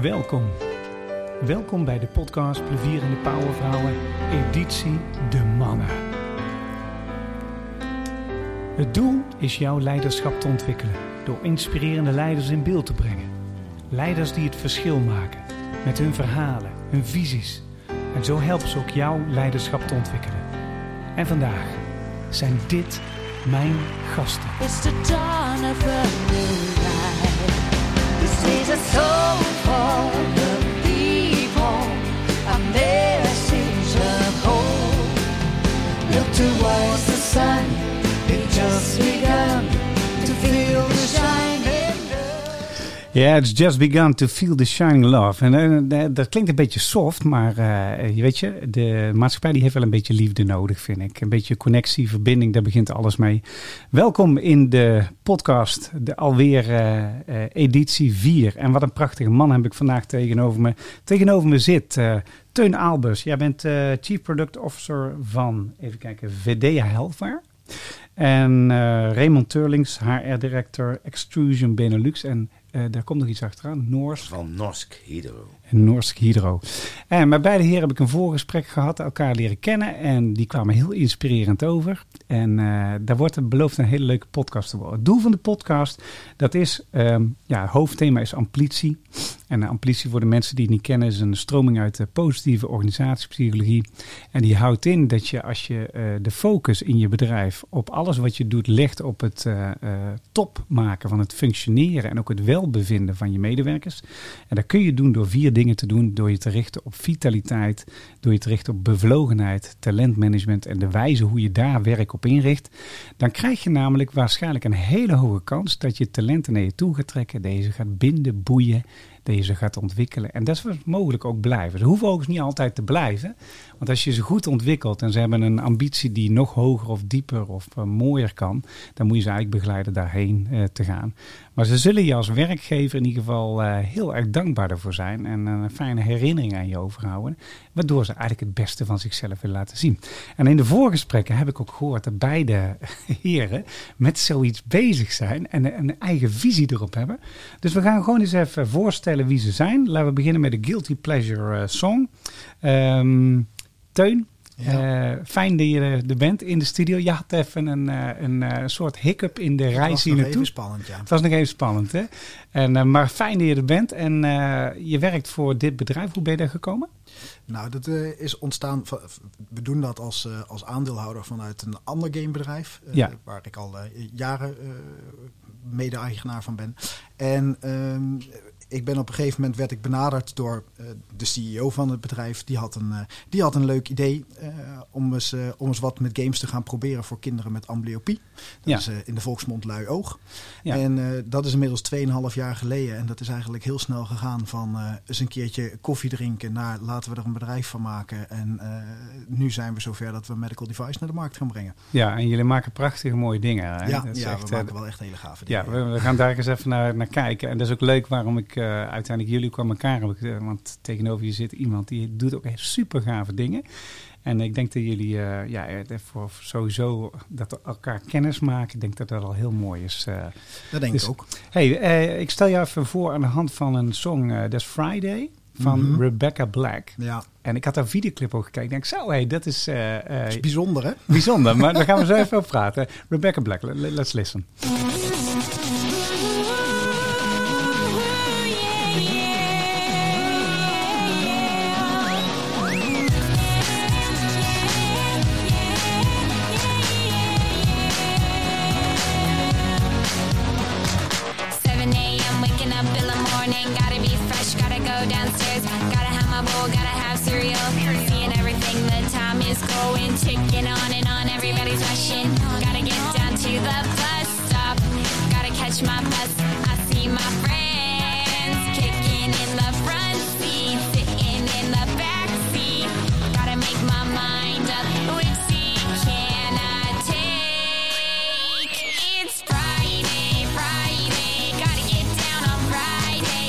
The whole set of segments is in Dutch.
Welkom. Welkom bij de podcast Plevierende Powervrouwen, editie De Mannen. Het doel is jouw leiderschap te ontwikkelen door inspirerende leiders in beeld te brengen. Leiders die het verschil maken met hun verhalen, hun visies. En zo helpen ze ook jouw leiderschap te ontwikkelen. En vandaag zijn dit mijn gasten. It's the dawn of a new life. This is a soul towards the sun. It just begun Ja, it's just begun to feel the shining love. En eh, dat klinkt een beetje soft, maar eh, je weet je, de maatschappij die heeft wel een beetje liefde nodig, vind ik. Een beetje connectie, verbinding, daar begint alles mee. Welkom in de podcast, de alweer eh, eh, editie 4. En wat een prachtige man heb ik vandaag tegenover me. Tegenover me zit eh, Teun Aalbers. Jij bent eh, Chief Product Officer van, even kijken, Vedea Healthware. En eh, Raymond Turlings, HR Director Extrusion Benelux. En eh, daar komt nog iets achteraan, Noors Van Norsk Hydro. En Noorsk Hydro. En met beide heren heb ik een voorgesprek gehad, elkaar leren kennen. En die kwamen heel inspirerend over. En eh, daar wordt beloofd een hele leuke podcast te worden. Het doel van de podcast, dat is, ehm, ja, het hoofdthema is amplitie. En de amplitie voor de mensen die het niet kennen, is een stroming uit de positieve organisatiepsychologie. En die houdt in dat je als je eh, de focus in je bedrijf op alles wat je doet legt op het eh, eh, top maken van het functioneren en ook het welbevinden van je medewerkers. En dat kun je doen door vier dingen te doen. Door je te richten op vitaliteit, door je te richten op bevlogenheid, talentmanagement en de wijze hoe je daar werk op inricht. Dan krijg je namelijk waarschijnlijk een hele hoge kans dat je talenten naar je toe gaat trekken, deze gaat binden, boeien, deze gaat ontwikkelen. En dat is mogelijk ook blijven. Ze hoeven ook niet altijd te blijven. Want als je ze goed ontwikkelt en ze hebben een ambitie die nog hoger of dieper of eh, mooier kan, dan moet je ze eigenlijk begeleiden daarheen eh, te gaan. Maar ze zullen je als werkgever in ieder geval eh, heel erg dankbaar ervoor zijn en een fijne herinnering aan je overhouden, waardoor ze eigenlijk het beste van zichzelf willen laten zien. En in de voorgesprekken heb ik ook gehoord dat beide heren met zoiets bezig zijn en een eigen visie erop hebben. Dus we gaan gewoon eens even voorstellen wie ze zijn. Laten we beginnen met de Guilty Pleasure eh, song. Ehm, Teun, Ja. eh, fijn dat je er bent in de studio. Je had even een, eh, een, eh, soort hiccup in de Het reis was hier nog naartoe. even spannend, ja. Het was nog even spannend, hè? En, maar fijn dat je er bent. En je werkt voor dit bedrijf. Hoe ben je daar gekomen? Nou, dat is ontstaan. We doen dat als, als aandeelhouder vanuit een ander gamebedrijf. Ja. Waar ik al jaren mede-eigenaar van ben. En ehm, ik ben op een gegeven moment werd ik benaderd door eh, de CEO van het bedrijf. Die had een, eh, die had een leuk idee eh, om, eens, om eens wat met games te gaan proberen voor kinderen met amblyopie. Dat Ja. is in de volksmond lui oog. Ja. En dat is inmiddels 2,5 jaar geleden. En dat is eigenlijk heel snel gegaan van eens een keertje koffie drinken naar laten we er een bedrijf van maken. En nu zijn we zover dat we een medical device naar de markt gaan brengen. Ja, en jullie maken prachtige mooie dingen. Hè? Ja, Dat is ja echt, we maken wel echt hele gave Ja, dingen. we, we gaan daar eens even naar, naar kijken. En dat is ook leuk waarom ik eh, uiteindelijk jullie kwam elkaar eh, Want tegenover je zit iemand die doet ook echt super gave dingen. En ik denk dat jullie eh, ja, voor sowieso dat we elkaar kennis maken. Ik denk dat dat al heel mooi is. dat denk dus- ik ook. Hey, ik stel je even voor aan de hand van een song, That's Friday, van Mhm. Rebecca Black. Ja, En ik had daar videoclip ook gekeken. Ik denk, zo, hey, dat is dat is bijzonder hè? bijzonder. maar daar gaan we zo even over praten. Rebecca Black, let- let's listen. Downstairs, gotta have my bowl, gotta have cereal, seeing everything. The time is going, ticking on and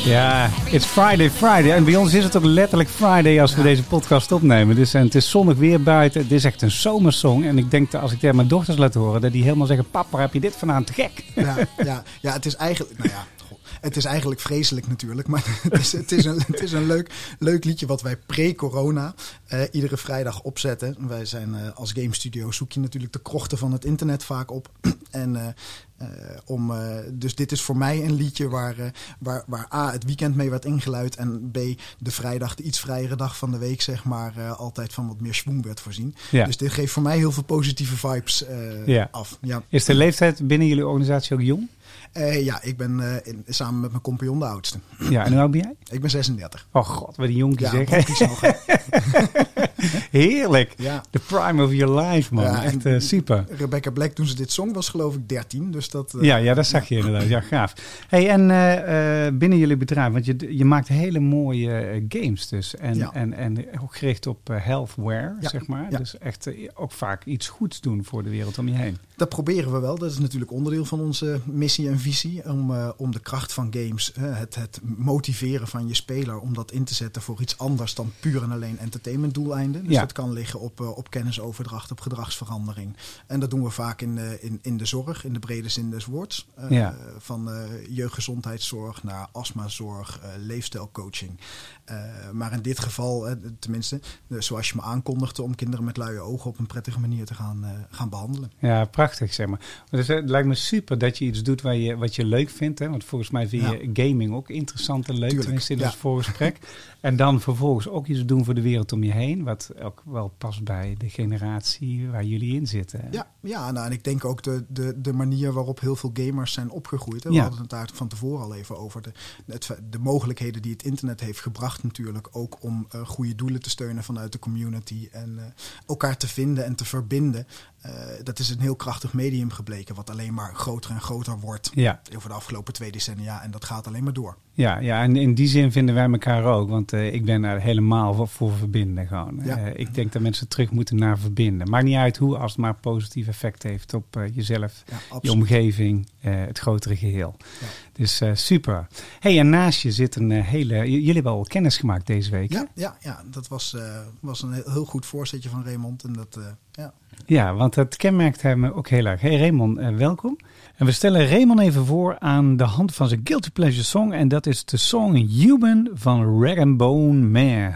Ja, it's Friday, Friday. En bij ons is het ook letterlijk Friday als we deze podcast opnemen. Dus en het is zonnig weer buiten. Het is echt een zomersong. En ik denk dat als ik tegen mijn dochters laat horen, dat die helemaal zeggen: Papa, heb je dit vanavond te gek? Ja, ja, ja, het is eigenlijk, nou ja, het is eigenlijk vreselijk natuurlijk, maar het is, het is, een, het is een leuk, leuk liedje wat wij pre-corona eh, iedere vrijdag opzetten. Wij zijn eh, als game studio zoek je natuurlijk de krochten van het internet vaak op. en eh, eh, om, eh, dus dit is voor mij een liedje waar, eh, waar, waar A, het weekend mee werd ingeluid en B, de vrijdag, de iets vrijere dag van de week, zeg maar, altijd van wat meer schwung werd voorzien. Ja. Dus dit geeft voor mij heel veel positieve vibes Ja. af. Ja. Is de leeftijd binnen jullie organisatie ook jong? Eh, ja, ik ben eh, in- samen met mijn compagnon de oudste. Ja, en hoe oud ben jij? Ik ben 36. Oh god, wat een jonkie Ja, zeg. Heerlijk. ja. The prime of your life, man. Ja, Echt eh, super. Rebecca Black, toen ze dit zong, was geloof ik 13. Dus dat, Ja, ja, dat zag je inderdaad. Ja, gaaf. Hey, en binnen jullie bedrijf, want je, je maakt hele mooie games dus. En, Ja. en, en ook gericht op healthware, zeg maar. Dus echt ook vaak iets goeds doen voor de wereld om je heen. Dat proberen we wel. Dat is natuurlijk onderdeel van onze missie en visie. Om, eh, om de kracht van games, het, het motiveren van je speler, om dat in te zetten voor iets anders dan puur en alleen entertainment doeleinden. Dus Ja. dat kan liggen op, eh, op kennisoverdracht, op gedragsverandering. En dat doen we vaak in, eh, in, in de zorg, in de brede zin des woords. Ja. Van jeugdgezondheidszorg naar astmazorg, leefstijlcoaching. Maar in dit geval, tenminste, zoals je me aankondigde, om kinderen met luie ogen op een prettige manier te gaan, gaan behandelen. Ja, prachtig zeg maar. Dus het lijkt me super dat je iets doet waar je, wat je leuk vindt. Hè? Want volgens mij vind je gaming ook interessant en leuk. Tuurlijk, in ja. ons voorgesprek. en dan vervolgens ook iets doen voor de wereld om je heen. Wat ook wel past bij de generatie waar jullie in zitten. hè? Ja, ja nou, en ik denk ook de, de, de manier waarop heel veel gamers zijn opgegroeid. Hè. We Ja. hadden het daar van tevoren al even over. De, het, de mogelijkheden die het internet heeft gebracht natuurlijk. Ook om eh, goede doelen te steunen vanuit de community. En eh, elkaar te vinden en te verbinden. Eh, dat is een heel krachtig medium gebleken. Wat alleen maar groter en groter wordt. Ja. Over de afgelopen twee decennia. En dat gaat alleen maar door. Ja, ja, en in die zin vinden wij elkaar ook. Want eh, ik ben daar helemaal voor, voor verbinden gewoon. Ja. Eh, ik denk dat mensen terug moeten naar verbinden. Maakt niet uit hoe, als het maar positief effect heeft op jezelf, Ja, je omgeving, het grotere geheel. Dus super. hey, en naast je zit een hele... Jullie hebben al kennis gemaakt deze week? Ja, ja, ja, dat was, was een heel, goed voorzetje van Raymond. En dat, ja. Ja, want het kenmerkt hem ook heel erg. Hey Raymond, eh, welkom. En we stellen Raymond even voor aan de hand van zijn Guilty Pleasure song. En dat is de song Human van Rag Bone Man.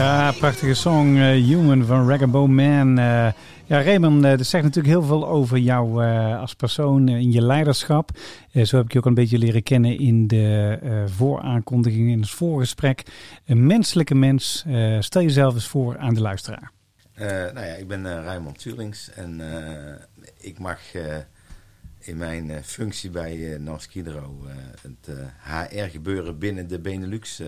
Ja, prachtige song eh, Human van Ragabo Man. Eh, ja, Raymond, eh, dat zegt natuurlijk heel veel over jou als persoon in je leiderschap. Zo heb ik je ook een beetje leren kennen in de vooraankondiging, in het voorgesprek. Een menselijke mens. Stel jezelf eens voor aan de luisteraar. Nou ja, ik ben Raymond Tulings en ik mag in mijn functie bij uh, het HR-gebeuren binnen de Benelux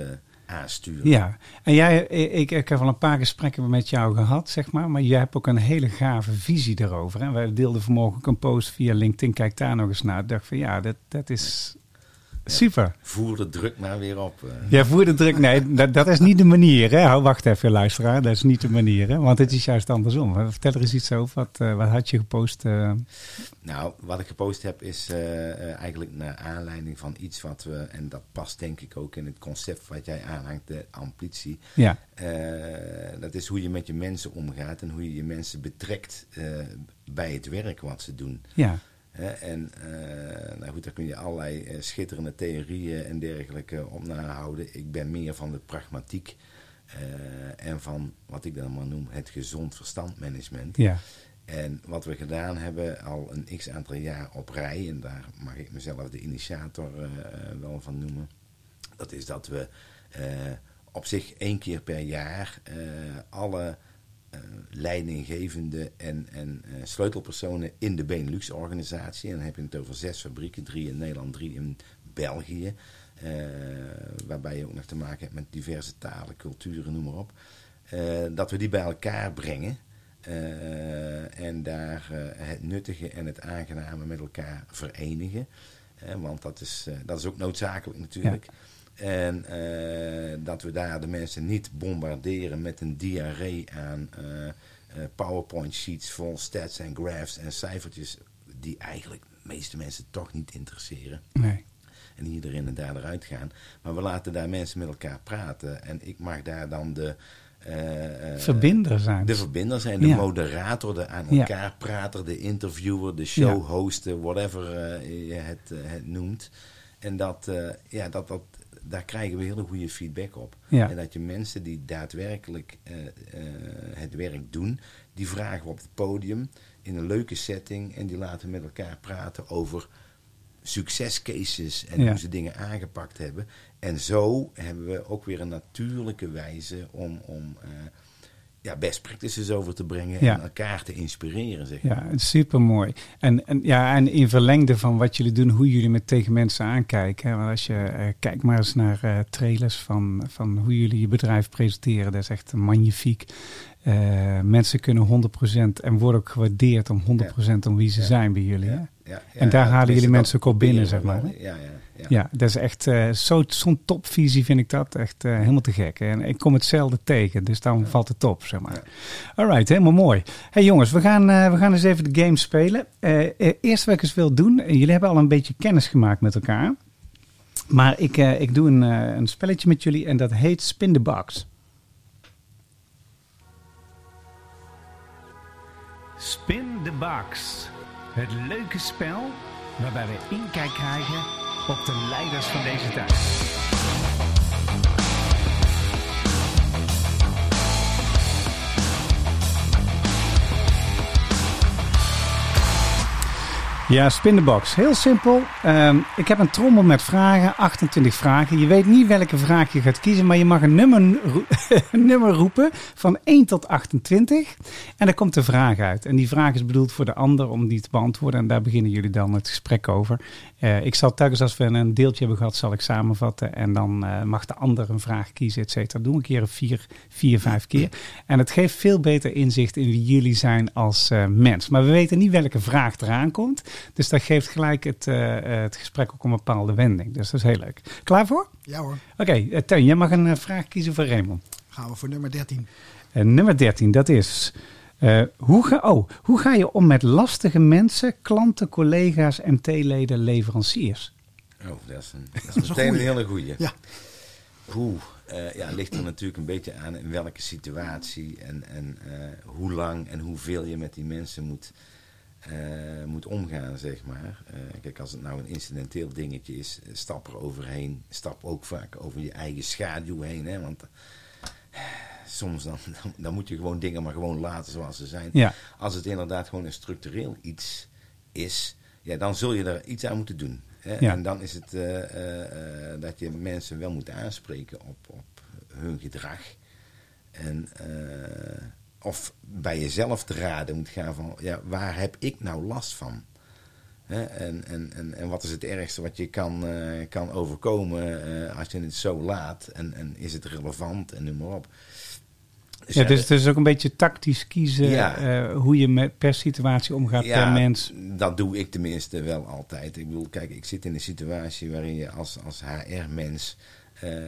aansturen. Ja, en jij, ik, ik heb al een paar gesprekken met jou gehad, zeg maar. Maar jij hebt ook een hele gave visie daarover. Hè? Wij deelden vanmorgen ook een post via LinkedIn. Kijk daar nog eens naar. Ik dacht van ja, dat, dat is super. Voer de druk maar weer op. eh. Ja, voer de druk. Nee, dat, dat is niet de manier. Hè? Hou, wacht even, luisteraar. Dat is niet de manier. Hè? Want het is juist andersom. Vertel er eens iets over. Wat, eh, wat had je gepost? eh? Nou, wat ik gepost heb is eigenlijk naar aanleiding van iets wat we, en dat past denk ik ook in het concept wat jij aanhangt, de ambitie. ja, dat is hoe je met je mensen omgaat en hoe je je mensen betrekt bij het werk wat ze doen. ja, En eh, nou goed, daar kun je allerlei eh, schitterende theorieën en dergelijke op nahouden. Ik ben meer van de pragmatiek eh, en van wat ik dan maar noem het gezond verstandmanagement. Ja, En wat we gedaan hebben al een x aantal jaar op rij, en daar mag ik mezelf de initiator wel van noemen. Dat is dat we op zich één keer per jaar alle leidinggevende en, en eh, sleutelpersonen in de Benelux-organisatie, en dan heb je het over zes fabrieken, drie in Nederland, drie in België, eh, waarbij je ook nog te maken hebt met diverse talen, culturen, noem maar op, eh, dat we die bij elkaar brengen. Eh, en daar eh, het nuttige en het aangename met elkaar verenigen. Eh, want dat is, eh, dat is ook noodzakelijk natuurlijk. En eh, dat we daar de mensen niet bombarderen met een diarree aan eh, eh, PowerPoint sheets vol stats en graphs en cijfertjes. Die eigenlijk de meeste mensen toch niet interesseren. nee. En iedereen en daar eruit gaan. Maar we laten daar mensen met elkaar praten. En ik mag daar dan de. eh, Verbinder zijn. de verbinder zijn, de Ja. moderator, de aan Ja. elkaar prater, de interviewer, de showhoster, whatever je het, het noemt. En dat, ja, dat, dat, daar krijgen we hele goede feedback op. Ja. En dat je mensen die daadwerkelijk eh, eh, het werk doen, die vragen we op het podium in een leuke setting en die laten met elkaar praten over succescases en Ja. hoe ze dingen aangepakt hebben. En zo hebben we ook weer een natuurlijke wijze om, om eh, ja, best practices over te brengen Ja. en elkaar te inspireren. Zeg maar. Ja, super mooi. En, en, ja, en in verlengde van wat jullie doen, hoe jullie met tegen mensen aankijken. Hè? Want als je eh, kijkt maar eens naar eh, trailers van, van hoe jullie je bedrijf presenteren, dat is echt magnifiek. Eh, mensen kunnen 100% en worden ook gewaardeerd om 100% om wie ze Ja. zijn bij jullie. Hè? Ja, ja, En daar halen jullie mensen ook op binnen, zeg maar. Ja, ja, ja. Ja, dat is echt eh, zo- zo'n topvisie vind ik dat. Echt eh, helemaal te gek. En ik kom hetzelfde tegen, dus daarom valt het top, zeg maar. Alright, helemaal mooi. hey jongens, we gaan, eh, we gaan eens even de game spelen. Eerst wat ik eens wil doen, jullie hebben al een beetje kennis gemaakt met elkaar. Maar ik, eh, ik doe een, eh, een spelletje met jullie en dat heet Spin the Box. Spin the Box. Het leuke spel waarbij we inkijk krijgen op de leiders van deze tijd. Ja, spin box. Heel simpel. Ehm, ik heb een trommel met vragen, 28 vragen. Je weet niet welke vraag je gaat kiezen, maar je mag een nummer, nummer roepen van 1 tot 28. En daar komt de vraag uit. En die vraag is bedoeld voor de ander om die te beantwoorden. En daar beginnen jullie dan het gesprek over. Eh, ik zal telkens als we een deeltje hebben gehad, zal ik samenvatten. En dan eh, mag de ander een vraag kiezen, et cetera. Doe een keer een vier, vier, vijf keer. En het geeft veel beter inzicht in wie jullie zijn als eh, mens. Maar we weten niet welke vraag eraan komt. Dus dat geeft gelijk het, eh, eh, het gesprek ook een bepaalde wending. Dus dat is heel leuk. Klaar voor? Ja hoor, Oké, eh, Teun, jij mag een eh, vraag kiezen voor Raymond. gaan we voor nummer 13. Eh, nummer 13, dat is... eh, hoe, ga, oh, hoe ga je om met lastige mensen, klanten, collega's, MT-leden, leveranciers? Oh, dat is, een, dat is is een meteen een hele goeie. Ja. Hoe? eh, ja, ligt er natuurlijk een beetje aan in welke situatie en, en eh, hoe lang en hoeveel je met die mensen moet, eh, moet omgaan, zeg maar. Eh, kijk, als het nou een incidenteel dingetje is, eh, stap er overheen. Stap ook vaak over je eigen schaduw heen, hè, want soms dan, dan, moet je gewoon dingen maar gewoon laten zoals ze zijn. Ja, Als het inderdaad gewoon een structureel iets is, ja, dan zul je er iets aan moeten doen. Hè? Ja. En dan is het dat je mensen wel moet aanspreken op, op hun gedrag. En, of bij jezelf te raden moet gaan van, ja, waar heb ik nou last van? Hè? En, en, en, en wat is het ergste wat je kan, eh, kan overkomen eh, als je het zo laat? En, en is het relevant en noem maar op. Dus ja, dus het is ook een beetje tactisch kiezen Ja. eh, hoe je met, per situatie omgaat, per mens. Dat doe ik tenminste wel altijd. Ik bedoel, kijk, ik zit in een situatie waarin je als, als HR-mens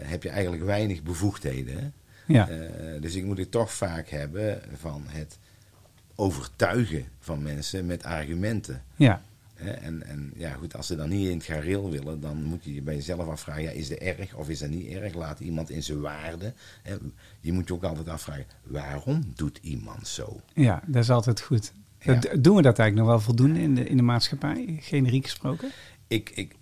heb je eigenlijk weinig bevoegdheden. Ja, Eh, dus ik moet het toch vaak hebben van het overtuigen van mensen met argumenten. ja? En, en ja, goed, als ze dan niet in het gareel willen, dan moet je je bij jezelf afvragen: ja, is het erg of is dat niet erg? Laat iemand in zijn waarde. Je moet je ook altijd afvragen: waarom doet iemand zo? ja, dat is altijd goed. Ja. Doen we dat eigenlijk nog wel voldoende in de, in de maatschappij, generiek gesproken? Ik, ik,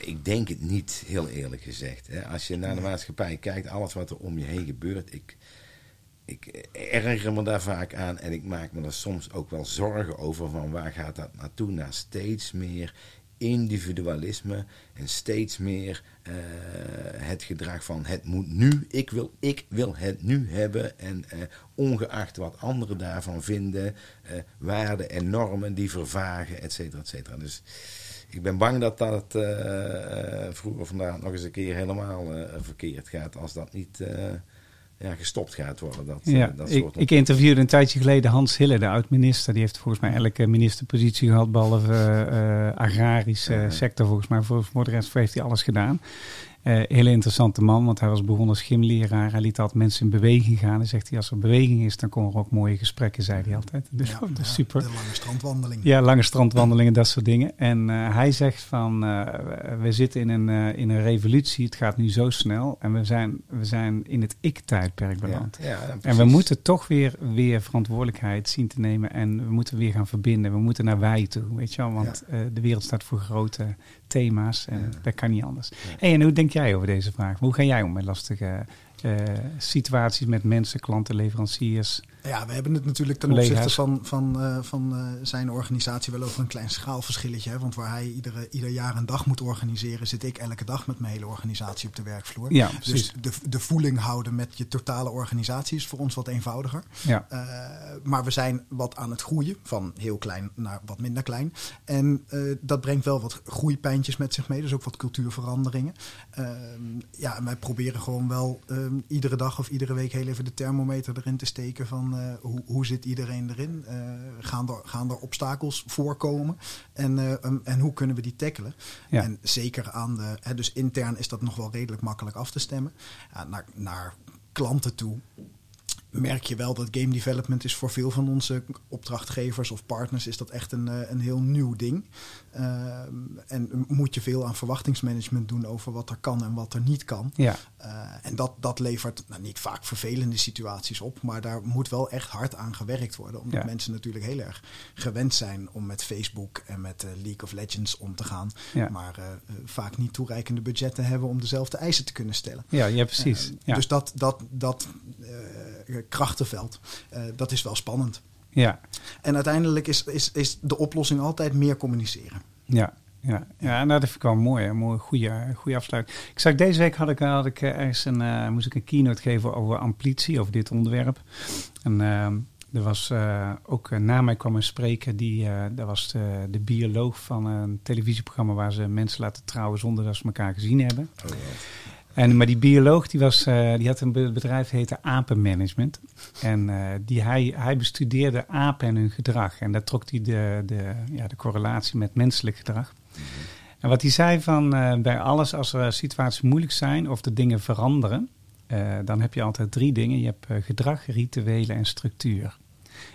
ik denk het niet, heel eerlijk gezegd. hè. Als je naar de maatschappij kijkt, alles wat er om je heen gebeurt, ik, ik erger me daar vaak aan en ik maak me er soms ook wel zorgen over van waar gaat dat naartoe? Naar steeds meer individualisme en steeds meer eh, het gedrag van het moet nu, ik wil, ik wil het nu hebben en eh, ongeacht wat anderen daarvan vinden, eh, waarden en normen die vervagen, et cetera, et cetera. Dus ik ben bang dat dat eh, vroeger of vandaag nog eens een keer helemaal eh, verkeerd gaat als dat niet eh, ja, gestopt gaat worden. Dat, eh, Ja, dat ik, soort ik interviewde een tijdje geleden Hans Hille, de oud-minister. Die heeft volgens mij elke ministerpositie gehad, behalve eh, eh, agrarische sector volgens mij. Voor, voor de rest heeft hij alles gedaan. Eh hele interessante man, want hij was begonnen als gymleraar. Hij liet altijd mensen in beweging gaan. En zegt hij, als er beweging is, dan komen er ook mooie gesprekken, zei hij altijd. Dus Ja, dat is ja, super. De lange strandwandeling. Ja, lange strandwandelingen, dat soort dingen. En eh, hij zegt van, eh, we zitten in een, in een revolutie. Het gaat nu zo snel. En we zijn, we zijn in het ik-tijdperk beland. Ja, ja, En we moeten toch weer, weer verantwoordelijkheid zien te nemen. En we moeten weer gaan verbinden. We moeten naar wij toe, weet je wel. Want de wereld staat voor grote thema's. En Ja. dat kan niet anders. Hey, en hoe denk jij over deze vraag? Hoe ga jij om met lastige eh, situaties met mensen, klanten, leveranciers? Ja, we hebben het natuurlijk ten opzichte van, van, eh, van eh, zijn organisatie wel over een klein schaalverschilletje. Hè? Want waar hij iedere, ieder jaar een dag moet organiseren, zit ik elke dag met mijn hele organisatie op de werkvloer. Ja, precies. dus de, de voeling houden met je totale organisatie is voor ons wat eenvoudiger. Ja, Eh, maar we zijn wat aan het groeien, van heel klein naar wat minder klein. En dat brengt wel wat groeipijntjes met zich mee, dus ook wat cultuurveranderingen. Ehm, ja, en wij proberen gewoon wel ehm, iedere dag of iedere week heel even de thermometer erin te steken van eh, hoe, hoe zit iedereen erin? Eh, gaan, er, gaan er obstakels voorkomen? En, eh, en, hoe kunnen we die tackelen? Ja. En zeker aan de, hè, dus intern is dat nog wel redelijk makkelijk af te stemmen. Ja, naar, naar klanten toe merk je wel dat game development is voor veel van onze opdrachtgevers of partners is dat echt een, een heel nieuw ding. Ehm, en moet je veel aan verwachtingsmanagement doen over wat er kan en wat er niet kan. ja. Eh, en dat, dat levert nou, niet vaak vervelende situaties op, maar daar moet wel echt hard aan gewerkt worden. Omdat Ja. mensen natuurlijk heel erg gewend zijn om met Facebook en met eh, League of Legends om te gaan. Ja. Maar eh, vaak niet toereikende budgetten hebben om dezelfde eisen te kunnen stellen. Ja, ja, precies. Dus dat, dat, dat krachtenveld, dat is wel spannend. Ja. En uiteindelijk is, is, is de oplossing altijd meer communiceren. Ja, ja, ja, nou, dat vind ik wel mooi. Een mooie, goede, goede afsluiting. Ik zag deze week had ik, had ik eh, ergens een, eh, moest ik een keynote geven over amplitie, over dit onderwerp. En eh, er was eh, ook eh, na mij kwam een spreker, die, eh dat was de, de bioloog van een televisieprogramma waar ze mensen laten trouwen zonder dat ze elkaar gezien hebben. Oh, ja. En, maar die bioloog die was, eh, die had een be- bedrijf dat heette Apenmanagement. En eh, die, hij, hij bestudeerde apen en hun gedrag. En daar trok hij de, de, ja, de correlatie met menselijk gedrag. En wat hij zei van eh, bij alles, als er situaties moeilijk zijn of de dingen veranderen, dan heb je altijd drie dingen. Je hebt gedrag, rituelen en structuur.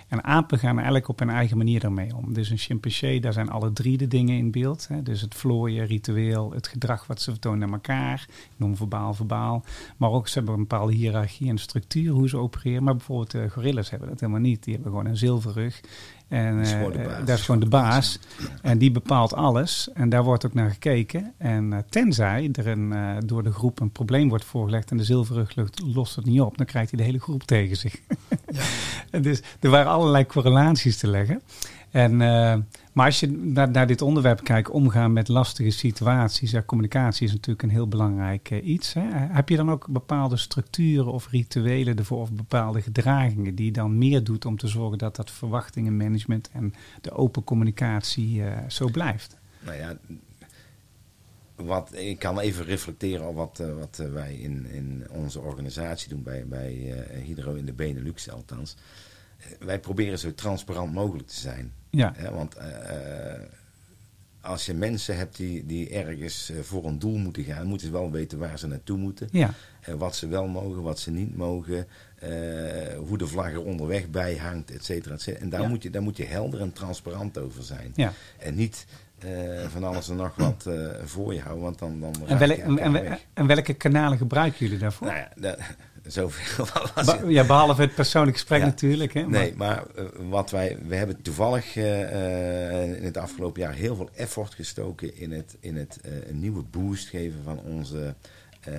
En apen gaan eigenlijk op hun eigen manier daarmee om. Dus een chimpansee, daar zijn alle drie de dingen in beeld. Hè. Dus het vlooien, ritueel, het gedrag wat ze vertonen naar elkaar, non-verbaal, verbaal. Maar ook ze hebben een bepaalde hiërarchie en structuur hoe ze opereren. Maar bijvoorbeeld de gorillas hebben dat helemaal niet. Die hebben gewoon een zilverrug. En Dat is eh, gewoon de baas. dat is gewoon de baas. En die bepaalt alles. En daar wordt ook naar gekeken. En eh, tenzij er een, eh, door de groep een probleem wordt voorgelegd en de zilverrug lucht- lost het niet op, dan krijgt hij de hele groep tegen zich. Ja. Dus er waren allerlei correlaties te leggen. En, eh, maar als je naar, dit onderwerp kijkt, omgaan met lastige situaties, ja, communicatie is natuurlijk een heel belangrijk eh, iets. Hè. Heb je dan ook bepaalde structuren of rituelen ervoor of bepaalde gedragingen die dan meer doet om te zorgen dat dat verwachtingenmanagement en de open communicatie eh, zo blijft? Nou ja, wat, ik kan even reflecteren op wat, wat wij in, in onze organisatie doen, bij, bij Hydro in de Benelux althans. Eh, wij proberen zo transparant mogelijk te zijn. Ja, Hè, want eh, als je mensen hebt die, die ergens eh, voor een doel moeten gaan, moeten ze wel weten waar ze naartoe moeten. ja, Eh, wat ze wel mogen, wat ze niet mogen. eh, hoe de vlag er onderweg bij hangt, et cetera, et cetera. En daar, Ja. moet je, daar moet je helder en transparant over zijn. ja, En niet eh, van alles en nog wat eh, voor je houden. Want dan, dan En, raak wel- je en, welke kanalen gebruiken jullie daarvoor? Nou ja, dat, zoveel was Ba- ja, behalve het persoonlijk gesprek Ja. natuurlijk. Hè? Nee, maar eh, wat wij, we hebben toevallig eh, eh, in het afgelopen jaar heel veel effort gestoken in het, in het een nieuwe boost geven van onze eh,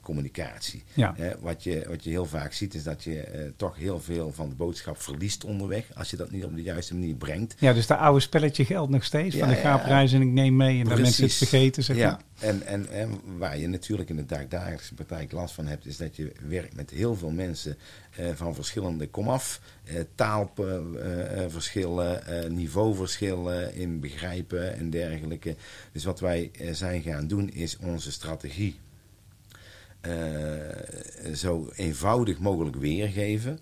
communicatie. Ja. Wat, je, wat je heel vaak ziet is dat je eh, toch heel veel van de boodschap verliest onderweg als je dat niet op de juiste manier brengt. Ja, dus dat oude spelletje geldt nog steeds. van de ga op ja. reis en ik neem mee. En dat mensen het Precies. vergeten, zeg ja. maar. En, en, en waar je natuurlijk in de dagdagelijkse praktijk last van hebt, is dat je werkt met heel veel mensen eh, van verschillende komaf, taalverschillen, niveauverschillen in begrijpen en dergelijke. Dus wat wij zijn gaan doen, is onze strategie zo eenvoudig mogelijk weergeven.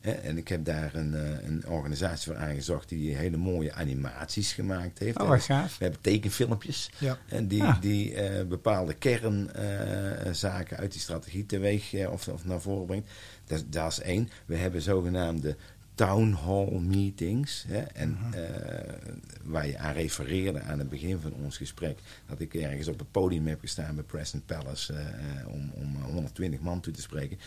Hè, En ik heb daar een, eh, een organisatie voor aangezocht die hele mooie animaties gemaakt heeft. Oh, gaaf. We hebben tekenfilmpjes. Ja. En die, Ah. die eh, bepaalde kernzaken uit die strategie teweeg eh, of, of naar voren brengt. Dat, dat is één. We hebben zogenaamde town hall meetings. Hè, en Mhm. eh, waar je aan refereerde aan het begin van ons gesprek. Dat ik ergens op het podium heb gestaan bij Preston Palace eh, eh, om, om 120 man toe te spreken.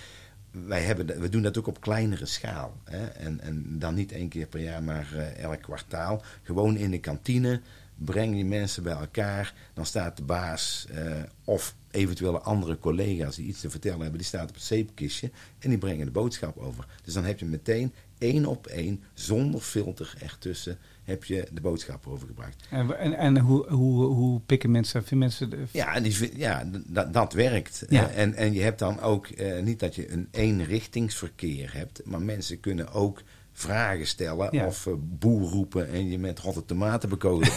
Wij hebben, dat- we doen dat ook op kleinere schaal. Hè? En, en dan niet één keer per jaar, maar eh, elk kwartaal. Gewoon in de kantine breng je mensen bij elkaar. Dan staat de baas eh, of eventuele andere collega's die iets te vertellen hebben, die staat op het zeepkistje en die brengen de boodschap over. Dus dan heb je meteen één op één, zonder filter ertussen, heb je de boodschap overgebracht. En, en, en hoe, hoe, hoe pikken mensen, vinden mensen... De, Ja, en die, ja dat, dat werkt. Ja. Eh, En, en je hebt dan ook eh, niet dat je een eenrichtingsverkeer hebt, maar mensen kunnen ook vragen stellen Ja. of eh, boer roepen en je met rotte tomaten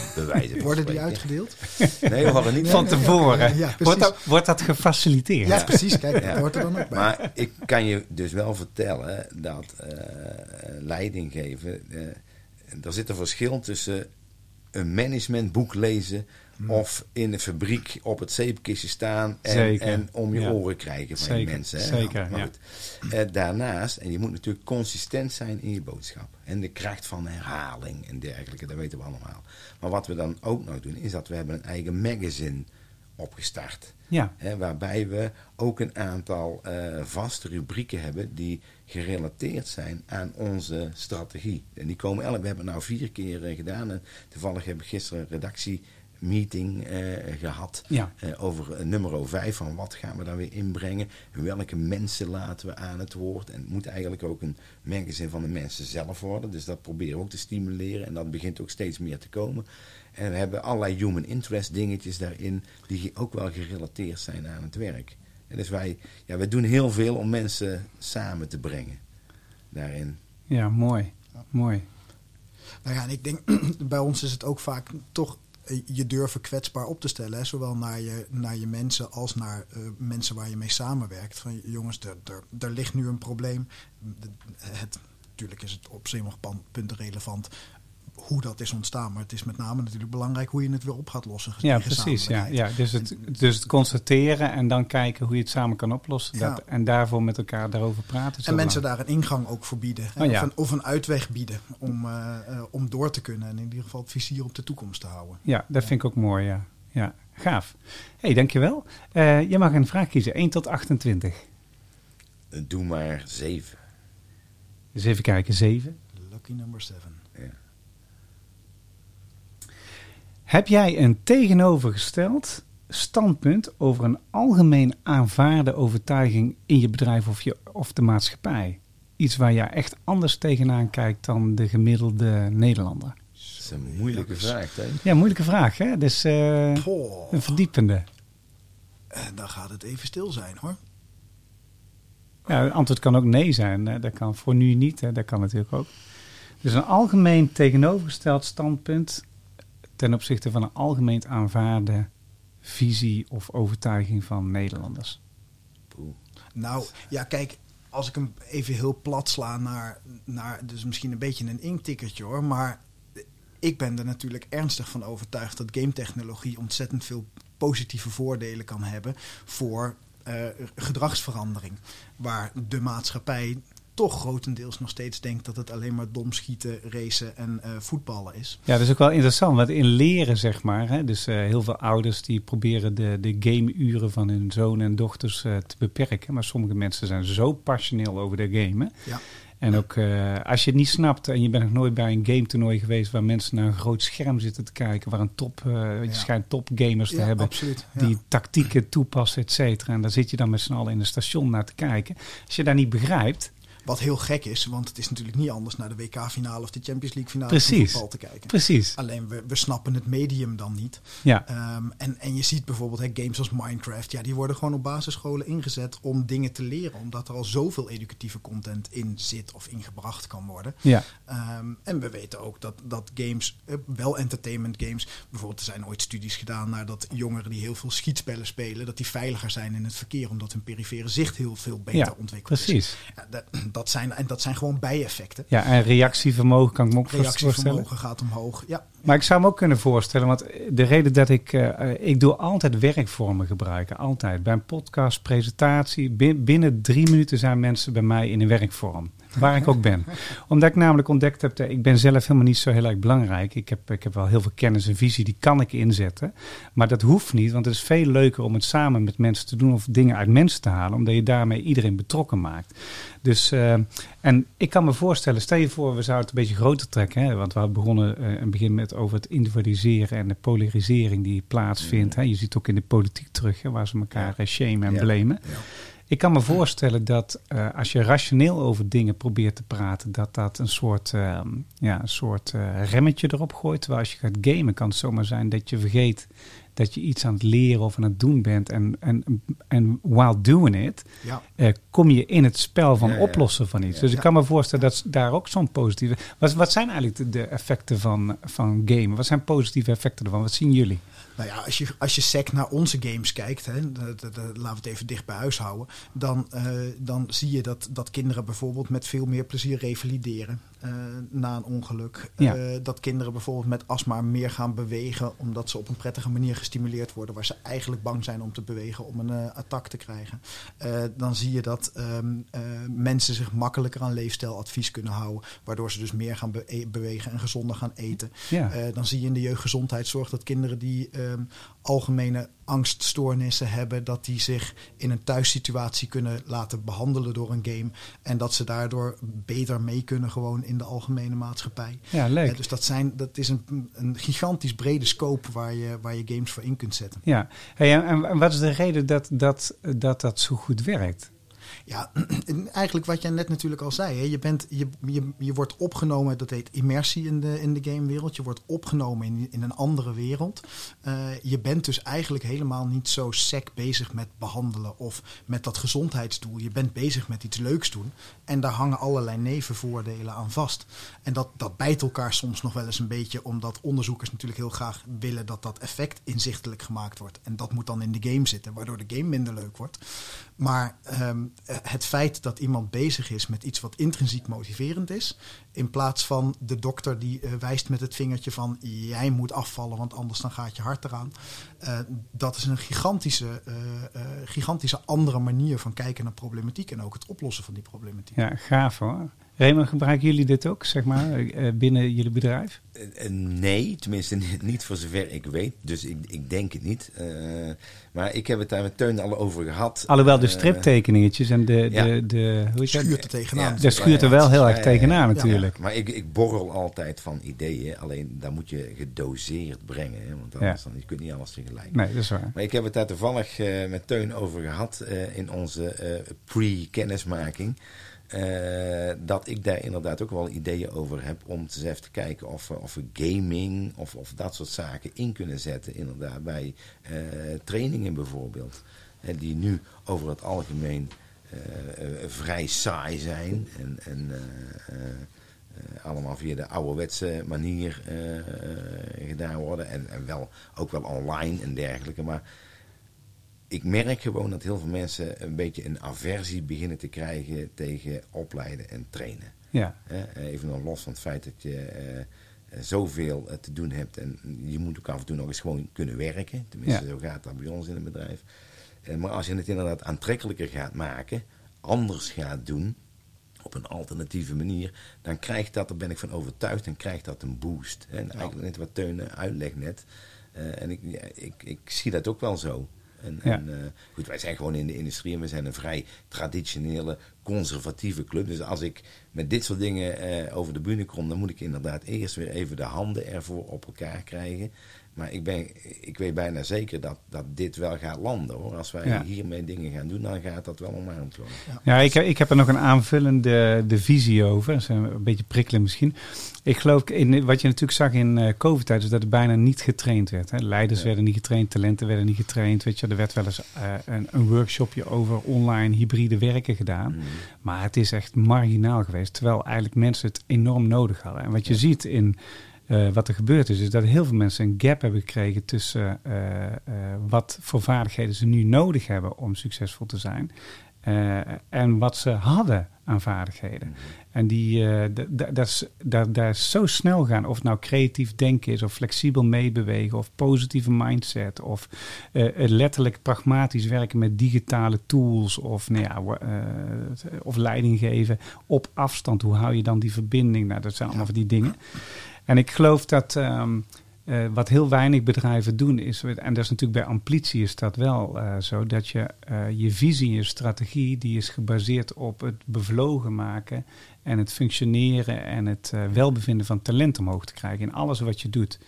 wijze van Worden die uitgedeeld? Nee, we hadden niet van nee, tevoren. ja, ja, precies. wordt, dat, wordt dat gefaciliteerd? Ja, precies. Kijk, dat hoort er dan ook bij. Maar ik kan je dus wel vertellen dat eh, leiding geven. eh, er zit een verschil tussen een managementboek lezen. Of in de fabriek op het zeepkistje staan en, Zeker, en om je ja. oren krijgen van Zeker, mensen. Hè? zeker, Maar ja. Eh, daarnaast, en je moet natuurlijk consistent zijn in je boodschap. En de kracht van herhaling en dergelijke, dat weten we allemaal. Maar wat we dan ook nog doen, is dat we hebben een eigen magazine opgestart. Ja. Hè, waarbij we ook een aantal eh, vaste rubrieken hebben die gerelateerd zijn aan onze strategie. En die komen elk, we hebben het nou vier keer eh, gedaan. En toevallig heb ik gisteren een redactiemeeting eh, gehad Ja. eh, over eh, nummer 5. Van wat gaan we daar weer inbrengen? Welke mensen laten we aan het woord? En het moet eigenlijk ook een magazine van de mensen zelf worden. Dus dat proberen we ook te stimuleren. En dat begint ook steeds meer te komen. En we hebben allerlei human interest dingetjes daarin die ook wel gerelateerd zijn aan het werk. En dus wij, ja, wij doen heel veel om mensen samen te brengen daarin. Ja, mooi. Mooi. Nou ja, en ik denk, bij ons is het ook vaak toch je durven kwetsbaar op te stellen. Zowel naar je, naar je mensen als naar eh, mensen waar je mee samenwerkt. Van jongens, er, ligt nu een probleem. Het, natuurlijk is het op sommige punten relevant hoe dat is ontstaan. Maar het is met name natuurlijk belangrijk hoe je het weer op gaat lossen. Ja, precies. Ja, ja. Dus, het, dus het constateren en dan kijken hoe je het samen kan oplossen. Ja. Dat, en daarvoor met elkaar daarover praten. En mensen daar een ingang ook voor bieden. Oh ja. of, een, of een uitweg bieden om, eh, eh, om door te kunnen. En in ieder geval het vizier op de toekomst te houden. Ja, dat vind ik ook mooi, ja. ja. Gaaf. hey, dankjewel. Eh je mag een vraag kiezen, 1 tot 28. Doe maar zeven. Dus even kijken, 7. Lucky number seven. Heb jij een tegenovergesteld standpunt over een algemeen aanvaarde overtuiging in je bedrijf of, je, of de maatschappij? Iets waar jij echt anders tegenaan kijkt dan de gemiddelde Nederlander? Dat is een moeilijke vraag, hè? Ja, moeilijke vraag, hè? Dus eh, een verdiepende. En dan gaat het even stil zijn hoor. Ja, het antwoord kan ook nee zijn. Hè? Dat kan voor nu niet, hè? dat kan natuurlijk ook. Dus een algemeen tegenovergesteld standpunt ten opzichte van een algemeen aanvaarde visie of overtuiging van Nederlanders. Nou, ja, kijk, als ik hem even heel plat sla naar, naar dus misschien een beetje een inktikkertje hoor, maar ik ben er natuurlijk ernstig van overtuigd dat game-technologie ontzettend veel positieve voordelen kan hebben voor eh, gedragsverandering. Waar de maatschappij toch grotendeels nog steeds denkt dat het alleen maar dom schieten, racen en eh, voetballen is. Ja, dat is ook wel interessant. Want in leren, zeg maar. Hè, dus eh, heel veel ouders die proberen de, de gameuren van hun zonen en dochters eh, te beperken. Maar sommige mensen zijn zo passioneel over de game. hè. Ja. En ook als je het niet snapt en je bent nog nooit bij een game toernooi geweest waar mensen naar een groot scherm zitten te kijken, waar een top, je Ja. schijnt topgamers te Ja, hebben, absoluut. Ja. die tactieken toepassen, et cetera. En daar zit je dan met z'n allen in een station naar te kijken. Als je daar niet begrijpt, Wat heel gek is, want het is natuurlijk niet anders naar de WK-finale of de Champions League-finale Precies. van voetbal te kijken. precies. Alleen we, we snappen het medium dan niet. Ja, Ehm, en, en je ziet bijvoorbeeld hè, games als Minecraft, ja, die worden gewoon op basisscholen ingezet om dingen te leren, omdat er al zoveel educatieve content in zit of ingebracht kan worden. ja, Ehm, en we weten ook dat, dat games, eh, wel entertainment games, bijvoorbeeld er zijn ooit studies gedaan naar dat jongeren die heel veel schietspellen spelen, dat die veiliger zijn in het verkeer, omdat hun perifere zicht heel veel beter ja ontwikkeld is. precies. Ja, dat, zijn, en dat zijn gewoon bijeffecten. Ja, en reactievermogen kan ik me ook voorstellen. Reactievermogen gaat omhoog. Ja, Maar ik zou me ook kunnen voorstellen, want de reden dat ik... eh, ik doe altijd werkvormen gebruiken, altijd. Bij een podcast, presentatie, bi- binnen drie minuten zijn mensen bij mij in een werkvorm. Waar ik ook ben. Omdat ik namelijk ontdekt heb, dat ik ben zelf helemaal niet zo heel erg belangrijk. Ik heb, ik heb wel heel veel kennis en visie, die kan ik inzetten. Maar dat hoeft niet, want het is veel leuker om het samen met mensen te doen of dingen uit mensen te halen. Omdat je daarmee iedereen betrokken maakt. Dus, eh, en ik kan me voorstellen, stel je voor, we zouden het een beetje groter trekken. Hè? Want we hadden begonnen eh, in het begin met over het individualiseren en de polarisering die plaatsvindt. Hè? Je ziet ook in de politiek terug, hè, waar ze elkaar eh, shamen en Ja. blamen. Ik kan me voorstellen dat eh, als je rationeel over dingen probeert te praten, dat dat een soort, eh, ja, een soort eh, remmetje erop gooit. Terwijl als je gaat gamen, kan het zomaar zijn dat je vergeet dat je iets aan het leren of aan het doen bent. En, en, en while doing it, ja. eh, kom je in het spel van Ja, oplossen van iets. Dus ik kan me voorstellen dat daar ook zo'n positieve... Wat, wat zijn eigenlijk de, de effecten van, van gamen? Wat zijn positieve effecten ervan? Wat zien jullie? Nou ja, als je, als je sec naar onze games kijkt, hè, de- de- de- laten we het even dicht bij huis houden, dan, eh, dan zie je dat, dat kinderen bijvoorbeeld met veel meer plezier revalideren eh, na een ongeluk. Ja. Dat kinderen bijvoorbeeld met astma meer gaan bewegen, omdat ze op een prettige manier gestimuleerd worden, waar ze eigenlijk bang zijn om te bewegen, om een eh attack te krijgen. Eh, dan zie je dat ehm, eh, mensen zich makkelijker aan leefstijladvies kunnen houden, waardoor ze dus meer gaan be- e- bewegen en gezonder gaan eten. Ja, dan zie je in de jeugdgezondheidszorg dat kinderen die ehm, algemene angststoornissen hebben, dat die zich in een thuissituatie kunnen laten behandelen door een game. En dat ze daardoor beter mee kunnen gewoon in de algemene maatschappij. ja leuk. Dus dat, zijn, dat is een, een gigantisch brede scope waar je, waar je games voor in kunt zetten. Ja, en, en wat is de reden dat dat, dat, dat zo goed werkt? Ja, en eigenlijk wat jij net natuurlijk al zei. Hè? Je, bent, je, je, je wordt opgenomen, dat heet immersie in de, in de gamewereld. Je wordt opgenomen in, in een andere wereld. Eh, je bent dus eigenlijk helemaal niet zo sec bezig met behandelen of met dat gezondheidsdoel. Je bent bezig met iets leuks doen. En daar hangen allerlei nevenvoordelen aan vast. En dat, dat bijt elkaar soms nog wel eens een beetje, omdat onderzoekers natuurlijk heel graag willen dat dat effect inzichtelijk gemaakt wordt. En dat moet dan in de game zitten, waardoor de game minder leuk wordt. Maar eh, het feit dat iemand bezig is met iets wat intrinsiek motiverend is, in plaats van de dokter die eh, wijst met het vingertje van jij moet afvallen, want anders dan gaat je hart eraan. Eh, dat is een gigantische, eh, gigantische andere manier van kijken naar problematiek en ook het oplossen van die problematiek. Ja, gaaf hoor. Raymond, gebruiken jullie dit ook, zeg maar, eh, binnen jullie bedrijf? Eh, eh, Nee, tenminste niet- voor zover ik weet. Dus ik, ik denk het niet. Eh, maar ik heb het daar met Teun al over gehad. Alhoewel de striptekeningetjes en de, ja. de, de hoe is dat? Schuurt er tegenaan. Ja. Daar schuurt er wel heel erg tegenaan Ja. natuurlijk. Maar ik, ik borrel altijd van ideeën. Alleen daar moet je gedoseerd brengen. Hè, want anders dan, je kunt niet alles tegelijk. Nee, dat is waar. Maar ik heb het daar toevallig eh, met Teun over gehad eh, in onze eh, pre-kennismaking. Eh, dat ik daar inderdaad ook wel ideeën over heb om eens even te kijken of, of we gaming of, of dat soort zaken in kunnen zetten. Inderdaad, bij eh, trainingen bijvoorbeeld. Eh, die nu over het algemeen vrij saai zijn. En, en allemaal via de ouderwetse manier gedaan worden. En, en wel, ook wel online en dergelijke. Maar ik merk gewoon dat heel veel mensen een beetje een aversie beginnen te krijgen tegen opleiden en trainen. Ja, Even nog los van het feit dat je eh, eh, zoveel eh, te doen hebt. En je moet ook af en toe nog eens gewoon kunnen werken. Tenminste, Ja. zo gaat dat bij ons in het bedrijf. Maar als je het inderdaad aantrekkelijker gaat maken, anders gaat doen, op een alternatieve manier, dan krijgt dat, daar ben ik van overtuigd, dan krijgt dat een boost. En eigenlijk net wat Teun uitlegt net. En ik, ik, ik zie dat ook wel zo. En, Ja. en, eh, goed, wij zijn gewoon in de industrie en we zijn een vrij traditionele, conservatieve club. Dus als ik met dit soort dingen eh, over de bühne kom, dan moet ik inderdaad eerst weer even de handen ervoor op elkaar krijgen. Maar ik, ben, ik weet bijna zeker dat, dat dit wel gaat landen hoor. Als wij Ja. hiermee dingen gaan doen, dan gaat dat wel omarmd worden. Ja, ik, heb- ik heb er nog een aanvullende de visie over. Een beetje prikkelend misschien. Ik geloof, in, wat je natuurlijk zag in eh, COVID-tijd, is dat er bijna niet getraind werd. Hè. Leiders Ja. werden niet getraind, talenten werden niet getraind. Weet je, er werd wel eens eh, een, een workshopje over online hybride werken gedaan. Mm. Maar het is echt marginaal geweest, terwijl eigenlijk mensen het enorm nodig hadden. En wat je ziet in eh, wat er gebeurd is, is dat heel veel mensen een gap hebben gekregen tussen eh, eh, wat voor vaardigheden ze nu nodig hebben om succesvol te zijn. en wat ze hadden aan vaardigheden. En die, d- d- dat is, zo snel gaan. Of het nou creatief denken is, of flexibel meebewegen, of positieve mindset, of letterlijk pragmatisch werken met digitale tools, of, nou ja, of leiding geven op afstand. Hoe hou je dan die verbinding? Nou, dat zijn allemaal van die dingen. En ik geloof dat ehm, eh, wat heel weinig bedrijven doen is, en dat is natuurlijk bij amplitie is dat wel eh, zo, dat je eh, je visie, je strategie, die is gebaseerd op het bevlogen maken en het functioneren en het eh, welbevinden van talent omhoog te krijgen in alles wat je doet.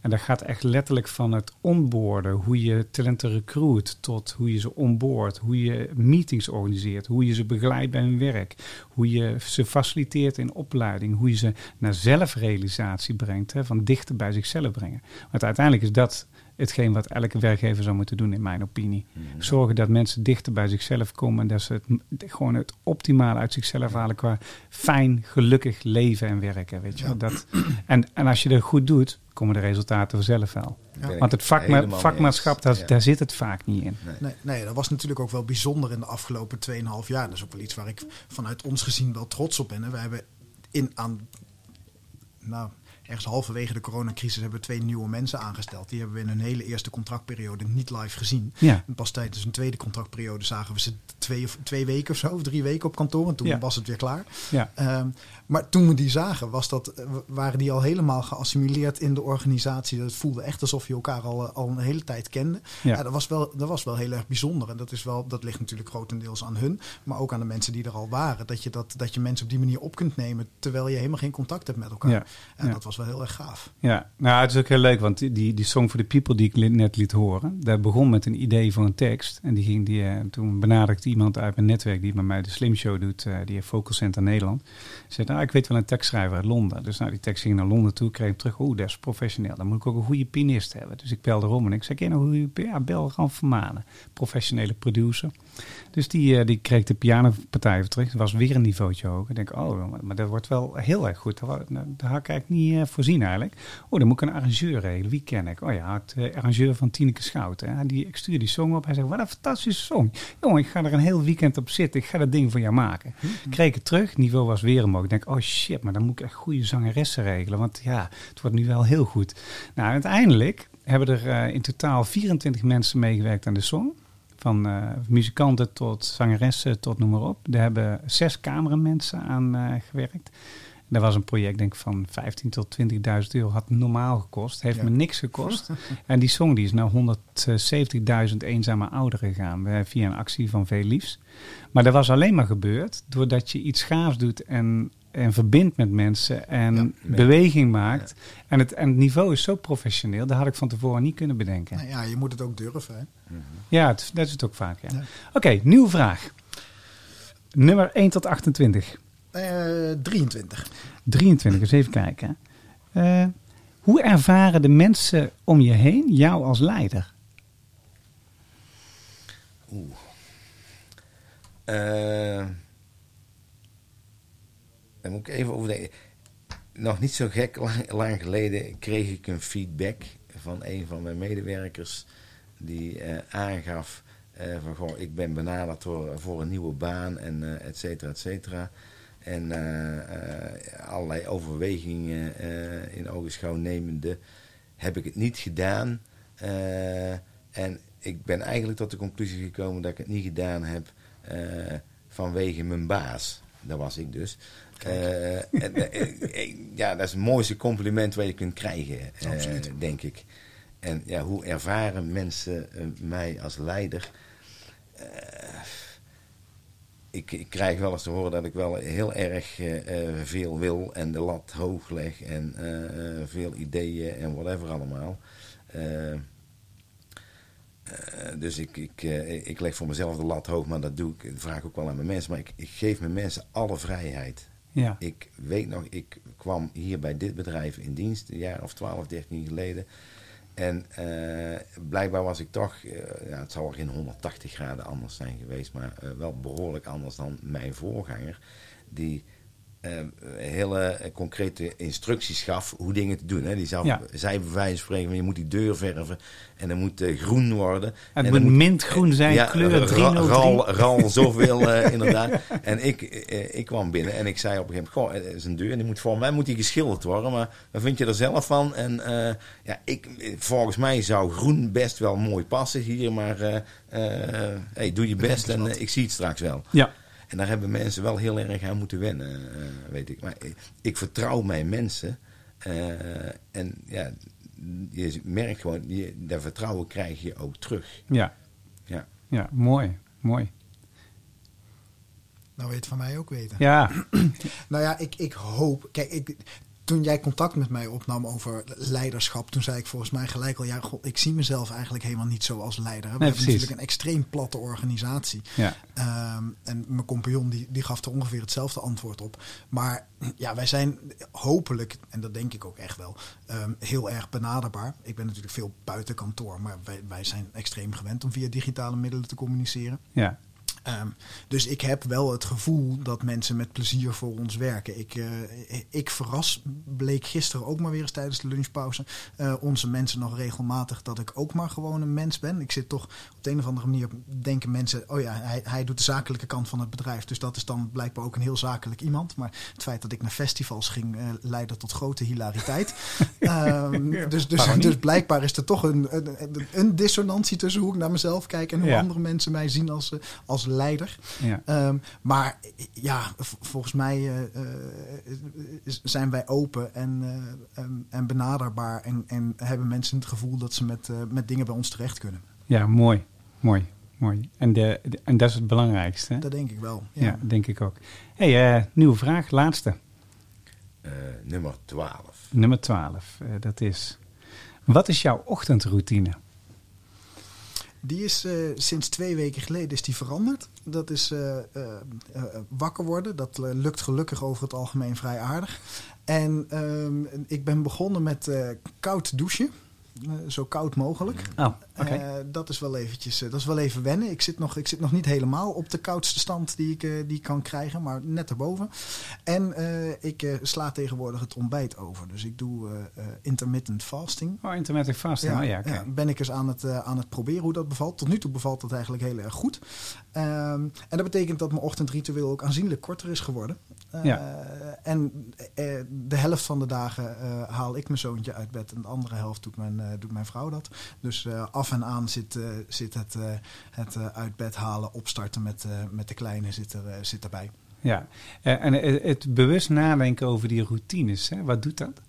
En dat gaat echt letterlijk van het onboorden, hoe je talenten recruit, tot hoe je ze onboord, hoe je meetings organiseert, hoe je ze begeleidt bij hun werk, hoe je ze faciliteert in opleiding, hoe je ze naar zelfrealisatie brengt, hè, van dichter bij zichzelf brengen. Want uiteindelijk is dat hetgeen wat elke werkgever zou moeten doen, in mijn opinie. Zorgen dat mensen dichter bij zichzelf komen en dat ze het, gewoon het optimale uit zichzelf halen qua fijn, gelukkig leven en werken. Weet je? wel. Dat, en, en als je dat goed doet, komen de resultaten vanzelf wel. Want het vakma- vakmaatschap, daar, Ja. daar zit het vaak niet in. Nee, nee, dat was natuurlijk ook wel bijzonder in de afgelopen 2,5 jaar. Dat is ook wel iets waar ik vanuit ons gezien wel trots op ben. We hebben in aan, nou, ergens halverwege de coronacrisis hebben we twee nieuwe mensen aangesteld. Die hebben we in hun hele eerste contractperiode niet live gezien. Ja. En pas tijdens een tweede contractperiode zagen we ze twee, of, twee weken of zo, of drie weken op kantoor. En toen Ja. was het weer klaar. Ja. Ehm, maar toen we die zagen, was dat, eh, waren die al helemaal geassimileerd in de organisatie. Dat voelde echt alsof je elkaar al, eh, al een hele tijd kende. Ja. Ja. dat, was wel, dat was wel heel erg bijzonder. En dat, is wel, dat ligt natuurlijk grotendeels aan hun, maar ook aan de mensen die er al waren. Dat je, dat, dat je mensen op die manier op kunt nemen terwijl je helemaal geen contact hebt met elkaar. Ja. En dat was wel heel erg gaaf. Ja, nou het is ook heel leuk, want die, die, Song for the People die ik net liet horen, dat begon met een idee voor een tekst. En die ging die, eh, toen benaderde iemand uit mijn netwerk die bij mij de Slim Show doet, eh, die heeft Center Nederland. Zei, nou ik weet wel een tekstschrijver uit Londen. Dus nou die tekst ging naar Londen toe, kreeg terug, oeh dat is professioneel. Dan moet ik ook een goede pianist hebben. Dus ik belde erom en ik zei, ken je nou hoe je, ja bel gewoon Vermanen, professionele producer. Dus die, eh, die kreeg de pianopartij even terug. Dat was weer een niveautje hoger. Ik denk, oh, maar, dat wordt wel heel erg goed. Dat, nou, daar had ik eigenlijk niet eh, voorzien eigenlijk. Oh, dan moet ik een arrangeur regelen. Wie ken ik? Oh ja, het eh, arrangeur van Tineke Schouten. Hè. Die, ik stuur die song op. Hij zegt, wat een fantastische song. Jongen, ik ga er een heel weekend op zitten. Ik ga dat ding voor jou maken. Kreeg ik het terug. Niveau was weer omhoog. Ik denk, oh shit, maar dan moet ik echt goede zangeressen regelen. Want ja, het wordt nu wel heel goed. Nou, uiteindelijk hebben er in totaal 24 mensen meegewerkt aan de song. Van eh, muzikanten tot zangeressen tot noem maar op. Daar hebben zes cameramensen aan eh, gewerkt. Dat was een project denk ik van 15 tot 20.000 euro. Had normaal gekost. Heeft Ja. me niks gekost. en die song die is naar 170.000 eenzame ouderen gegaan. eh, via een actie van Veel Liefs. Maar dat was alleen maar gebeurd doordat je iets gaafs doet en, en verbindt met mensen en Ja, beweging maakt. En, het, en het niveau is zo professioneel. Dat had ik van tevoren niet kunnen bedenken. Nou ja, je moet het ook durven. Hè? Ja, het, dat is het ook vaak. Ja. Ja. Oké, nieuwe vraag. Nummer 1 tot 28. Eh, 23. 23, eens even kijken. Eh, hoe ervaren de mensen om je heen jou als leider? Oeh. Eh, daar moet ik even over denken. Nog niet zo gek lang, geleden kreeg ik een feedback van een van mijn medewerkers. Die eh, aangaf eh, van goh, ik ben benaderd voor, een nieuwe baan en eh et cetera, et cetera. En allerlei overwegingen in ogenschouw nemende heb ik het niet gedaan. En ik ben eigenlijk tot de conclusie gekomen dat ik het niet gedaan heb vanwege mijn baas. dat was ik dus. Eh, eh, eh, ja, dat is het mooiste compliment wat je kunt krijgen, denk ik. En ja, hoe ervaren mensen mij als leider? Ik, ik krijg wel eens te horen dat ik wel heel erg veel wil en de lat hoog leg en veel ideeën en whatever allemaal. Dus ik, ik, ik leg voor mezelf de lat hoog, maar dat doe ik, dat vraag ik ook wel aan mijn mensen. Maar ik, ik geef mijn mensen alle vrijheid. Ja. Ik weet nog, ik kwam hier bij dit bedrijf in dienst, een jaar of 12, 13 geleden. En eh, blijkbaar was ik toch, eh, ja, het zal wel geen 180 graden anders zijn geweest, maar eh, wel behoorlijk anders dan mijn voorganger. Die hele eh, concrete instructies gaf hoe dingen te doen. Hè. Die zou, Ja. zei bij wijze van spreken, van, je moet die deur verven en dan moet eh, groen worden. Het En moet dan mintgroen zijn, kleur ra- 303. Ral, ral zoveel eh, inderdaad. En ik, eh, ik kwam binnen en ik zei op een gegeven moment, goh, het is een deur en die moet voor mij moet die geschilderd worden. Maar wat vind je er zelf van? En eh, ja, ik, eh, volgens mij zou groen best wel mooi passen hier, maar eh, eh, hey, doe je best en eh, ik zie het straks wel. Ja. En daar hebben mensen wel heel erg aan moeten wennen, eh, weet ik. Maar ik, ik vertrouw mijn mensen. eh, en ja, je merkt gewoon, je, dat vertrouwen krijg je ook terug. Ja. Ja. Ja, mooi. Mooi. Nou, weet van mij ook weten. Ja. Nou ja, ik, ik hoop. Kijk, ik, toen jij contact met mij opnam over leiderschap, toen zei ik volgens mij gelijk al: ja, god, ik zie mezelf eigenlijk helemaal niet zo als leider. We Nee, hebben natuurlijk een extreem platte organisatie. Ja. Ehm, en mijn compagnon die, die gaf er ongeveer hetzelfde antwoord op. Maar ja, wij zijn hopelijk, en dat denk ik ook echt wel, ehm, heel erg benaderbaar. Ik ben natuurlijk veel buiten kantoor, maar wij, wij zijn extreem gewend om via digitale middelen te communiceren. Ja. Ehm, dus ik heb wel het gevoel dat mensen met plezier voor ons werken. Ik, eh, ik verras, bleek gisteren ook maar weer eens tijdens de lunchpauze, eh, onze mensen nog regelmatig dat ik ook maar gewoon een mens ben. Ik zit toch op de een of andere manier, denken mensen, oh ja, hij, hij doet de zakelijke kant van het bedrijf. Dus dat is dan blijkbaar ook een heel zakelijk iemand. Maar het feit dat ik naar festivals ging, eh, leidde tot grote hilariteit. Ehm, dus, dus, dus blijkbaar is er toch een, een, een dissonantie tussen hoe ik naar mezelf kijk en hoe Ja. andere mensen mij zien als, als leider. Ja. Ehm, maar ja, volgens mij eh, eh, zijn wij open en, eh, en, en benaderbaar. En, en hebben mensen het gevoel dat ze met, met dingen bij ons terecht kunnen. Ja, mooi. Mooi. Mooi. En, de, de- en dat is het belangrijkste. hè? Dat denk ik wel. Ja, Ja. denk ik ook. hey, eh, nieuwe vraag. Laatste. Eh, nummer 12. Nummer 12. Eh, dat is... Wat is jouw ochtendroutine? Die is eh, sinds twee weken geleden is die veranderd. Dat is eh, eh, wakker worden. Dat lukt gelukkig over het algemeen vrij aardig. En ehm, ik ben begonnen met koud douchen. Zo koud mogelijk. Oh, Eh, dat is wel eventjes, eh, dat is wel even wennen. Ik zit, nog, ik zit nog niet helemaal op de koudste stand die ik, eh, die ik kan krijgen, maar net erboven. En ik sla tegenwoordig het ontbijt over. Dus ik doe intermittent fasting. oh, intermittent fasting. Ja, oh, ja, ben ik eens aan het, aan het proberen hoe dat bevalt. Tot nu toe bevalt dat eigenlijk heel erg goed. Ehm, en dat betekent dat mijn ochtendritueel ook aanzienlijk korter is geworden. Ja. En de helft van de dagen haal ik mijn zoontje uit bed en de andere helft doet mijn, doet mijn vrouw dat. Dus eh, af en aan zit, eh, zit het, eh, het eh, uit bed halen, opstarten met, met de kleine zit, er, zit erbij. Ja. En het bewust nadenken over die routines, hè? wat doet dat?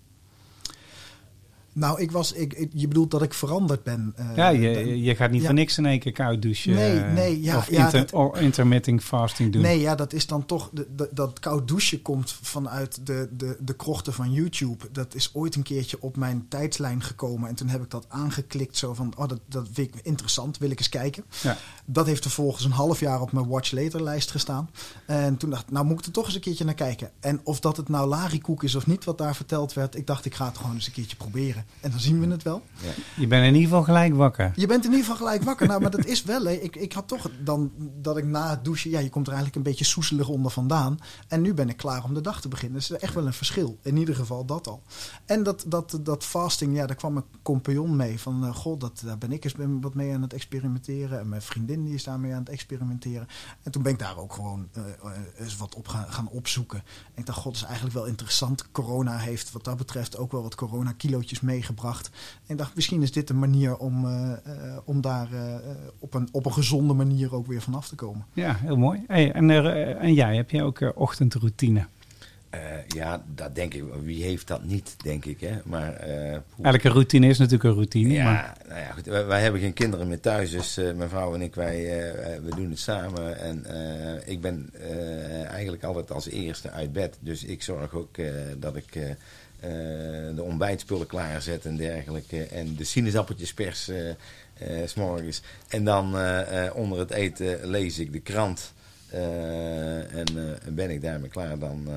Nou, ik was, ik, ik- je bedoelt dat ik veranderd ben. eh, ja, dan- je, je gaat niet ja. voor niks in één keer koud douchen. Nee, eh, nee, ja, of ja, inter, dat- or intermittent fasting doen. Nee, ja, dat is dan toch. De- dat koud douchen komt vanuit de, de, de krochten van YouTube. Dat is ooit een keertje op mijn tijdslijn gekomen. En toen heb ik dat aangeklikt. Zo van: oh, dat, dat vind ik interessant, wil ik eens kijken. Ja. Dat heeft vervolgens een half jaar op mijn Watch Later lijst gestaan. En toen dacht ik: nou moet ik er toch eens een keertje naar kijken. En of dat het nou larikoek is of niet wat daar verteld werd. Ik dacht: ik ga het gewoon eens een keertje proberen. En dan zien we het wel. Ja. Je bent in ieder geval gelijk wakker. Je bent in ieder geval gelijk wakker. Nou, maar dat is wel. Hè. Ik, ik had toch dan dat ik na het douchen. Ja, je komt er eigenlijk een beetje soezelig onder vandaan. En nu ben ik klaar om de dag te beginnen. Dus er is echt wel een verschil. In ieder geval dat al. En dat, dat, dat fasting, ja, daar kwam mijn compagnon mee. Van, eh, god, dat, daar ben ik eens wat mee aan het experimenteren. En mijn vriendin die is daarmee aan het experimenteren. En toen ben ik daar ook gewoon eh, eh, eens wat op gaan, gaan opzoeken. En ik dacht, god, dat is eigenlijk wel interessant. Corona heeft wat dat betreft ook wel wat corona-kilootjes meegebracht. En ik dacht, misschien is dit een manier om, eh, eh, om daar eh, op, een, op een gezonde manier ook weer vanaf te komen. Ja, heel mooi. Hey, en, er, en jij, heb jij ook ochtendroutine? Eh, ja, dat denk ik. Wie heeft dat niet, denk ik. Hè? Maar, eh. Elke routine is natuurlijk een routine. Ja, Maar, nou ja, goed. Wij, wij hebben geen kinderen meer thuis, dus eh, mijn vrouw en ik, wij, we doen het samen. En eh, ik ben eh, eigenlijk altijd als eerste uit bed. Dus ik zorg ook eh, dat ik de ontbijtspullen klaarzet en dergelijke. En de sinaasappeltjes pers eh, eh, 's morgens. En dan eh, eh, onder het eten lees ik de krant. Eh, en eh, ben ik daarmee klaar, dan, eh,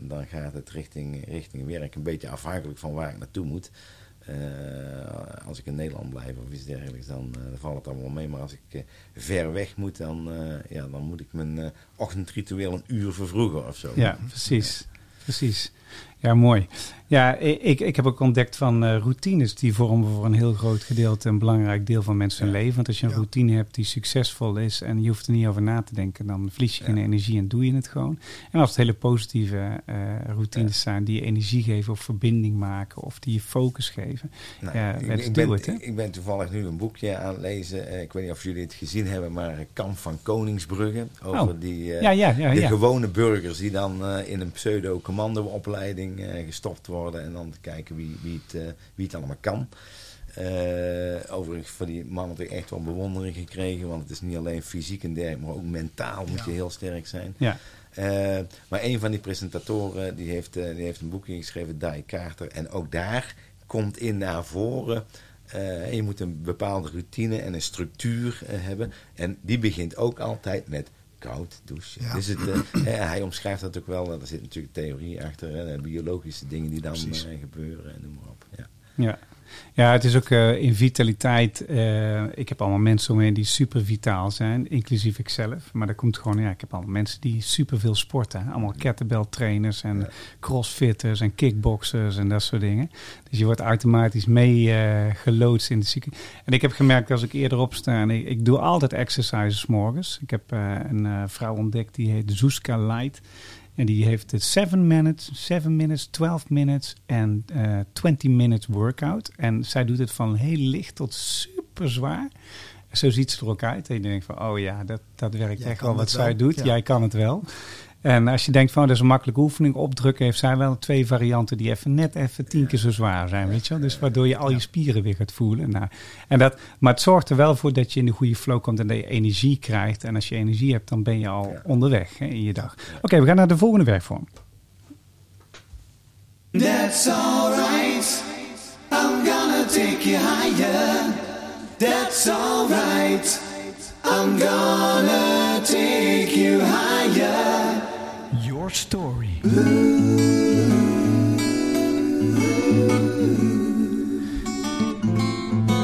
dan gaat het richting, richting werk. Een beetje afhankelijk van waar ik naartoe moet. Eh, als ik in Nederland blijf of iets dergelijks, dan, eh, valt het allemaal mee. Maar als ik eh, ver weg moet, dan, eh, ja, dan moet ik mijn eh, ochtendritueel een uur vervroegen of zo. ja, precies. Precies. Ja, mooi. Ja, ik, ik heb ook ontdekt van eh, routines. Die vormen voor een heel groot gedeelte een belangrijk deel van mensen hun Ja. leven. Want als je een Ja. routine hebt die succesvol is en je hoeft er niet over na te denken, dan verlies je geen energie en doe je het gewoon. En als het hele positieve eh, routines zijn die je energie geven of verbinding maken of die je focus geven. Nou, Ja, ik, ik ben, it, ik ben toevallig nu een boekje aan het lezen. Eh, ik weet niet of jullie het gezien hebben, maar Kamp van Koningsbrugge. Over Oh. die, Ja, ja, ja. de gewone burgers die dan in een pseudo-commandoopleiding eh, gestopt worden. En dan te kijken wie, wie, het, eh, wie het allemaal kan. Eh, overigens voor die mannen heb ik echt wel bewondering gekregen. Want het is niet alleen fysiek en dergelijke, maar ook mentaal moet Ja. je heel sterk zijn. Ja. Maar een van die presentatoren die heeft, die heeft een boekje geschreven, Die Carter. En ook daar komt in naar voren. je moet een bepaalde routine en een structuur hebben. En die begint ook altijd met koud douchen. Ja. Dus het, eh, eh, hij omschrijft dat ook wel. Er zit natuurlijk theorie achter. Hè, biologische dingen die dan eh, gebeuren. En noem maar op. Ja. Ja. Ja, het is ook eh, in vitaliteit. eh, ik heb allemaal mensen om me heen die super vitaal zijn, inclusief ikzelf. Maar dat komt gewoon, ja, ik heb allemaal mensen die super veel sporten. Allemaal kettlebell trainers en Ja. crossfitters en kickboxers en dat soort dingen. Dus je wordt automatisch mee eh, geloodst in de zieke. En ik heb gemerkt als ik eerder opsta en ik, ik doe altijd exercises morgens. Ik heb een vrouw ontdekt die heet Zuzka Light. En die heeft het 7 minutes, 7 minutes, 12 minutes en eh 20 minutes workout. En zij doet het van heel licht tot super zwaar. Zo ziet ze er ook uit. En je denkt van, oh ja, dat, dat werkt Jij echt wel wat zij wel, doet. ja. Jij kan het wel. En als je denkt van, dat is een makkelijke oefening, opdrukken, heeft zij wel twee varianten die even net even tien keer zo zwaar zijn, weet je wel. Dus waardoor je al je spieren weer gaat voelen. Nou, en dat, maar het zorgt er wel voor dat je in de goede flow komt en dat je energie krijgt. En als je energie hebt, dan ben je al Ja. onderweg hè, in je dag. Oké, we gaan naar de volgende werkvorm. That's alright. I'm gonna take you higher. That's alright. I'm gonna take you higher. Your story.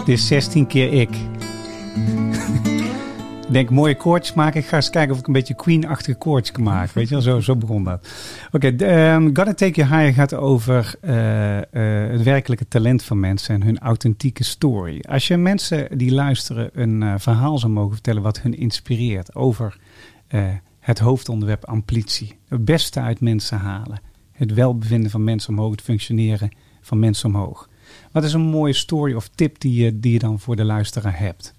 Dit is 16 keer ik. Ik denk mooie koortjes maken. Ik ga eens kijken of ik een beetje Queen-achtige koortjes kan maken. Weet je wel, zo, zo begon dat. Oké, de, ehm, Gotta Take You Higher gaat over eh, eh, het werkelijke talent van mensen en hun authentieke story. Als je mensen die luisteren een eh, verhaal zou mogen vertellen wat hun inspireert over het hoofdonderwerp amplitie. Het beste uit mensen halen. Het welbevinden van mensen omhoog, het functioneren van mensen omhoog. Wat is een mooie story of tip die je, die je dan voor de luisteraar hebt?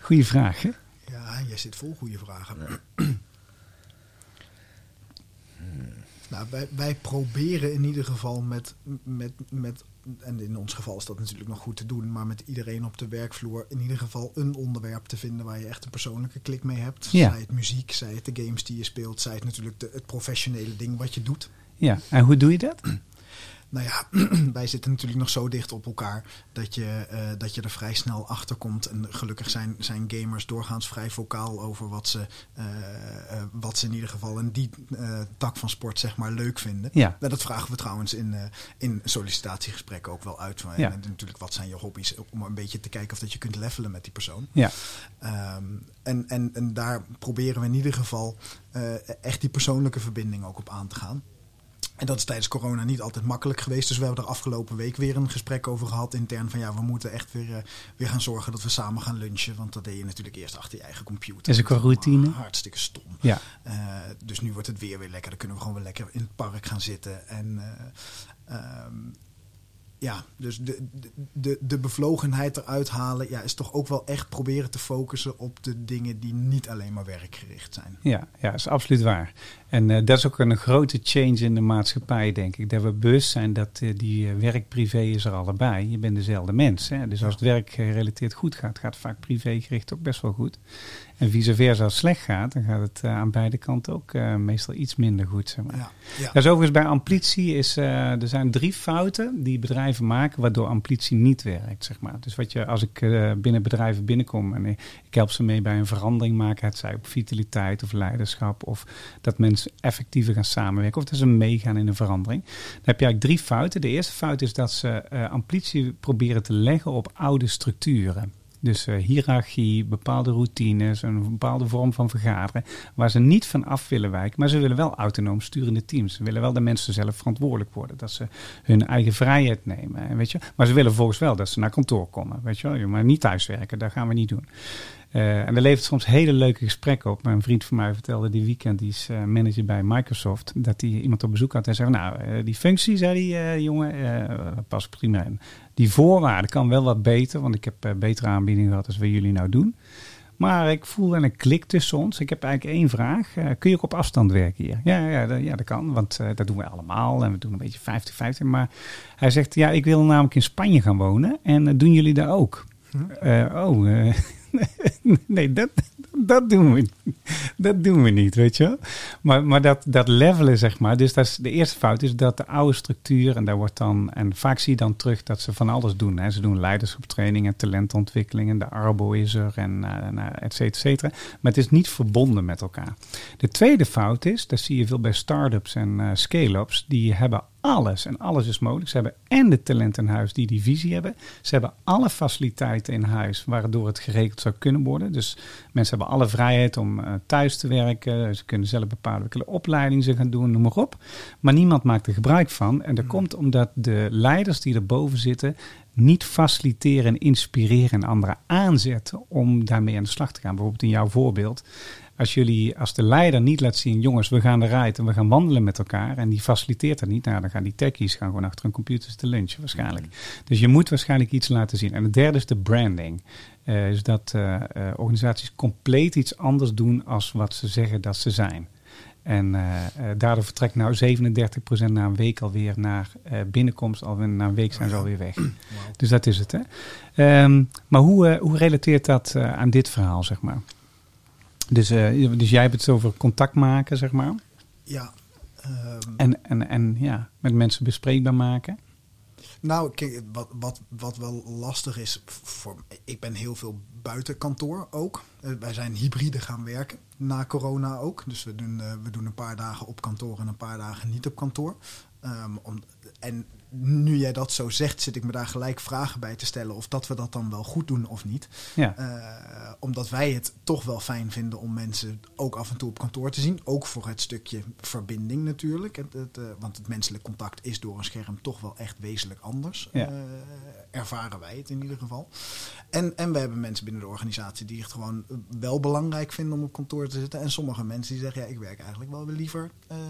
Goeie vraag, hè? Ja, jij zit vol goede vragen. Nou, wij, wij proberen in ieder geval met, met, met, en in ons geval is dat natuurlijk nog goed te doen, maar met iedereen op de werkvloer in ieder geval een onderwerp te vinden waar je echt een persoonlijke klik mee hebt. Ja. Zij het muziek, zij het de games die je speelt, zij het natuurlijk de, het professionele ding wat je doet. Ja, en hoe doe je dat? Nou ja, wij zitten natuurlijk nog zo dicht op elkaar dat je, eh, dat je er vrij snel achter komt. En gelukkig zijn, zijn gamers doorgaans vrij vocaal over wat ze, eh, eh, wat ze in ieder geval in die tak van sport zeg maar leuk vinden. Ja. Nou, dat vragen we trouwens in, in sollicitatiegesprekken ook wel uit. Van, Ja. en natuurlijk, wat zijn je hobby's? Om een beetje te kijken of dat je kunt levelen met die persoon. Ja, Ehm, en, en, en daar proberen we in ieder geval echt die persoonlijke verbinding ook op aan te gaan. En dat is tijdens corona niet altijd makkelijk geweest. Dus we hebben er afgelopen week weer een gesprek over gehad intern. Van ja, we moeten echt weer, eh, weer gaan zorgen dat we samen gaan lunchen. Want dat deed je natuurlijk eerst achter je eigen computer. Is ook allemaal routine. Hartstikke stom. Ja. Eh, dus nu wordt het weer weer lekker. Dan kunnen we gewoon weer lekker in het park gaan zitten. En eh, ehm, ja, dus de, de, de, bevlogenheid eruit halen... Ja, is toch ook wel echt proberen te focussen op de dingen die niet alleen maar werkgericht zijn. Ja, ja, is absoluut waar. En eh, dat is ook een grote change in de maatschappij, denk ik. Dat we bewust zijn dat eh, die eh, werk-privé is er allebei. Je bent dezelfde mens. Hè? Dus als het werk gerelateerd goed gaat, gaat vaak privégericht ook best wel goed. En vice versa, als het slecht gaat, dan gaat het eh, aan beide kanten ook eh, meestal iets minder goed. Zeg maar. Ja, ja. Dus overigens bij amplitie is, eh, er zijn drie fouten die bedrijven maken waardoor amplitie niet werkt, zeg maar. Dus wat je, als ik binnen bedrijven binnenkom en ik, help ze mee bij een verandering maken, het zij op vitaliteit of leiderschap of dat mensen effectiever gaan samenwerken of dat ze meegaan in een verandering. Dan heb je eigenlijk drie fouten. De eerste fout is dat ze amplitie proberen te leggen op oude structuren. Dus eh, hiërarchie, bepaalde routines, een bepaalde vorm van vergaderen. Waar ze niet van af willen wijken. Maar ze willen wel autonoom sturende teams. Ze willen wel dat mensen zelf verantwoordelijk worden. Dat ze hun eigen vrijheid nemen. en Weet je? Maar ze willen volgens wel dat ze naar kantoor komen. Weet je? Maar niet thuiswerken, dat gaan we niet doen. Eh, en dat levert soms hele leuke gesprekken op. Mijn vriend van mij vertelde die weekend, die is eh, manager bij Microsoft, dat hij iemand op bezoek had en zei: Nou, eh, die functie, zei eh, jongen, pas prima in. Die voorwaarden kan wel wat beter, want ik heb betere aanbiedingen gehad als we jullie nou doen. Maar ik voel een klik tussen ons. Ik heb eigenlijk één vraag. Kun je ook op afstand werken hier? Ja, ja, dat, ja, dat kan, want dat doen we allemaal. En we doen een beetje 50-50. Maar hij zegt, ja, ik wil namelijk in Spanje gaan wonen. En doen jullie daar ook? Eh, oh, nee, dat, dat, doen we, dat doen we niet, weet je wel. Maar, maar dat, dat levelen, zeg maar. Dus dat is, de eerste fout is dat de oude structuur, en daar wordt dan, en vaak zie je dan terug dat ze van alles doen. Hè. Ze doen leiderschaptraining en talentontwikkeling, en de Arbo is er, en uh. Maar het is niet verbonden met elkaar. De tweede fout is, dat zie je veel bij start-ups en uh, scale-ups, die hebben alles en alles is mogelijk. Ze hebben en de talenten in huis die die visie hebben. Ze hebben alle faciliteiten in huis waardoor het geregeld zou kunnen worden. Dus mensen hebben alle vrijheid om uh, thuis te werken. Ze kunnen zelf bepalen welke opleiding ze gaan doen, noem maar op. Maar niemand maakt er gebruik van. En dat hmm. komt omdat de leiders die erboven zitten niet faciliteren en inspireren en anderen aanzetten om daarmee aan de slag te gaan. Bijvoorbeeld in jouw voorbeeld als jullie als de leider niet laat zien, jongens, we gaan eruit en we gaan wandelen met elkaar en die faciliteert dat niet, nou dan gaan die techies gaan gewoon achter een computer te lunchen waarschijnlijk. Dus je moet waarschijnlijk iets laten zien. En het derde is de branding. Uh, is dat uh, uh, organisaties compleet iets anders doen als wat ze zeggen dat ze zijn. En daardoor vertrekt nou 37% na een week alweer naar binnenkomst. Alweer na een week zijn ze alweer weg. Wow. Dus dat is het. Hè? Um, maar hoe, hoe relateert dat aan dit verhaal, zeg maar? Dus, uh, dus jij hebt het over contact maken, zeg maar. Ja. Um, en, en, en ja, met mensen bespreekbaar maken. Nou, kijk, wat, wat, wat wel lastig is, voor, ik ben heel veel buiten kantoor ook. Uh, wij zijn hybride gaan werken, na corona ook. Dus we doen, uh, we doen een paar dagen op kantoor en een paar dagen niet op kantoor. Um, om, en nu jij dat zo zegt, zit ik me daar gelijk vragen bij te stellen of dat we dat dan wel goed doen of niet. Ja. Uh, omdat wij het toch wel fijn vinden om mensen ook af en toe op kantoor te zien. Ook voor het stukje verbinding natuurlijk. Het, het, uh, want het menselijk contact is door een scherm toch wel echt wezenlijk anders. Ja. Uh, ervaren wij het in ieder geval. En, en we hebben mensen binnen de organisatie die het gewoon wel belangrijk vinden om op kantoor te zitten. En sommige mensen die zeggen, ja, ik werk eigenlijk wel liever uh, uh,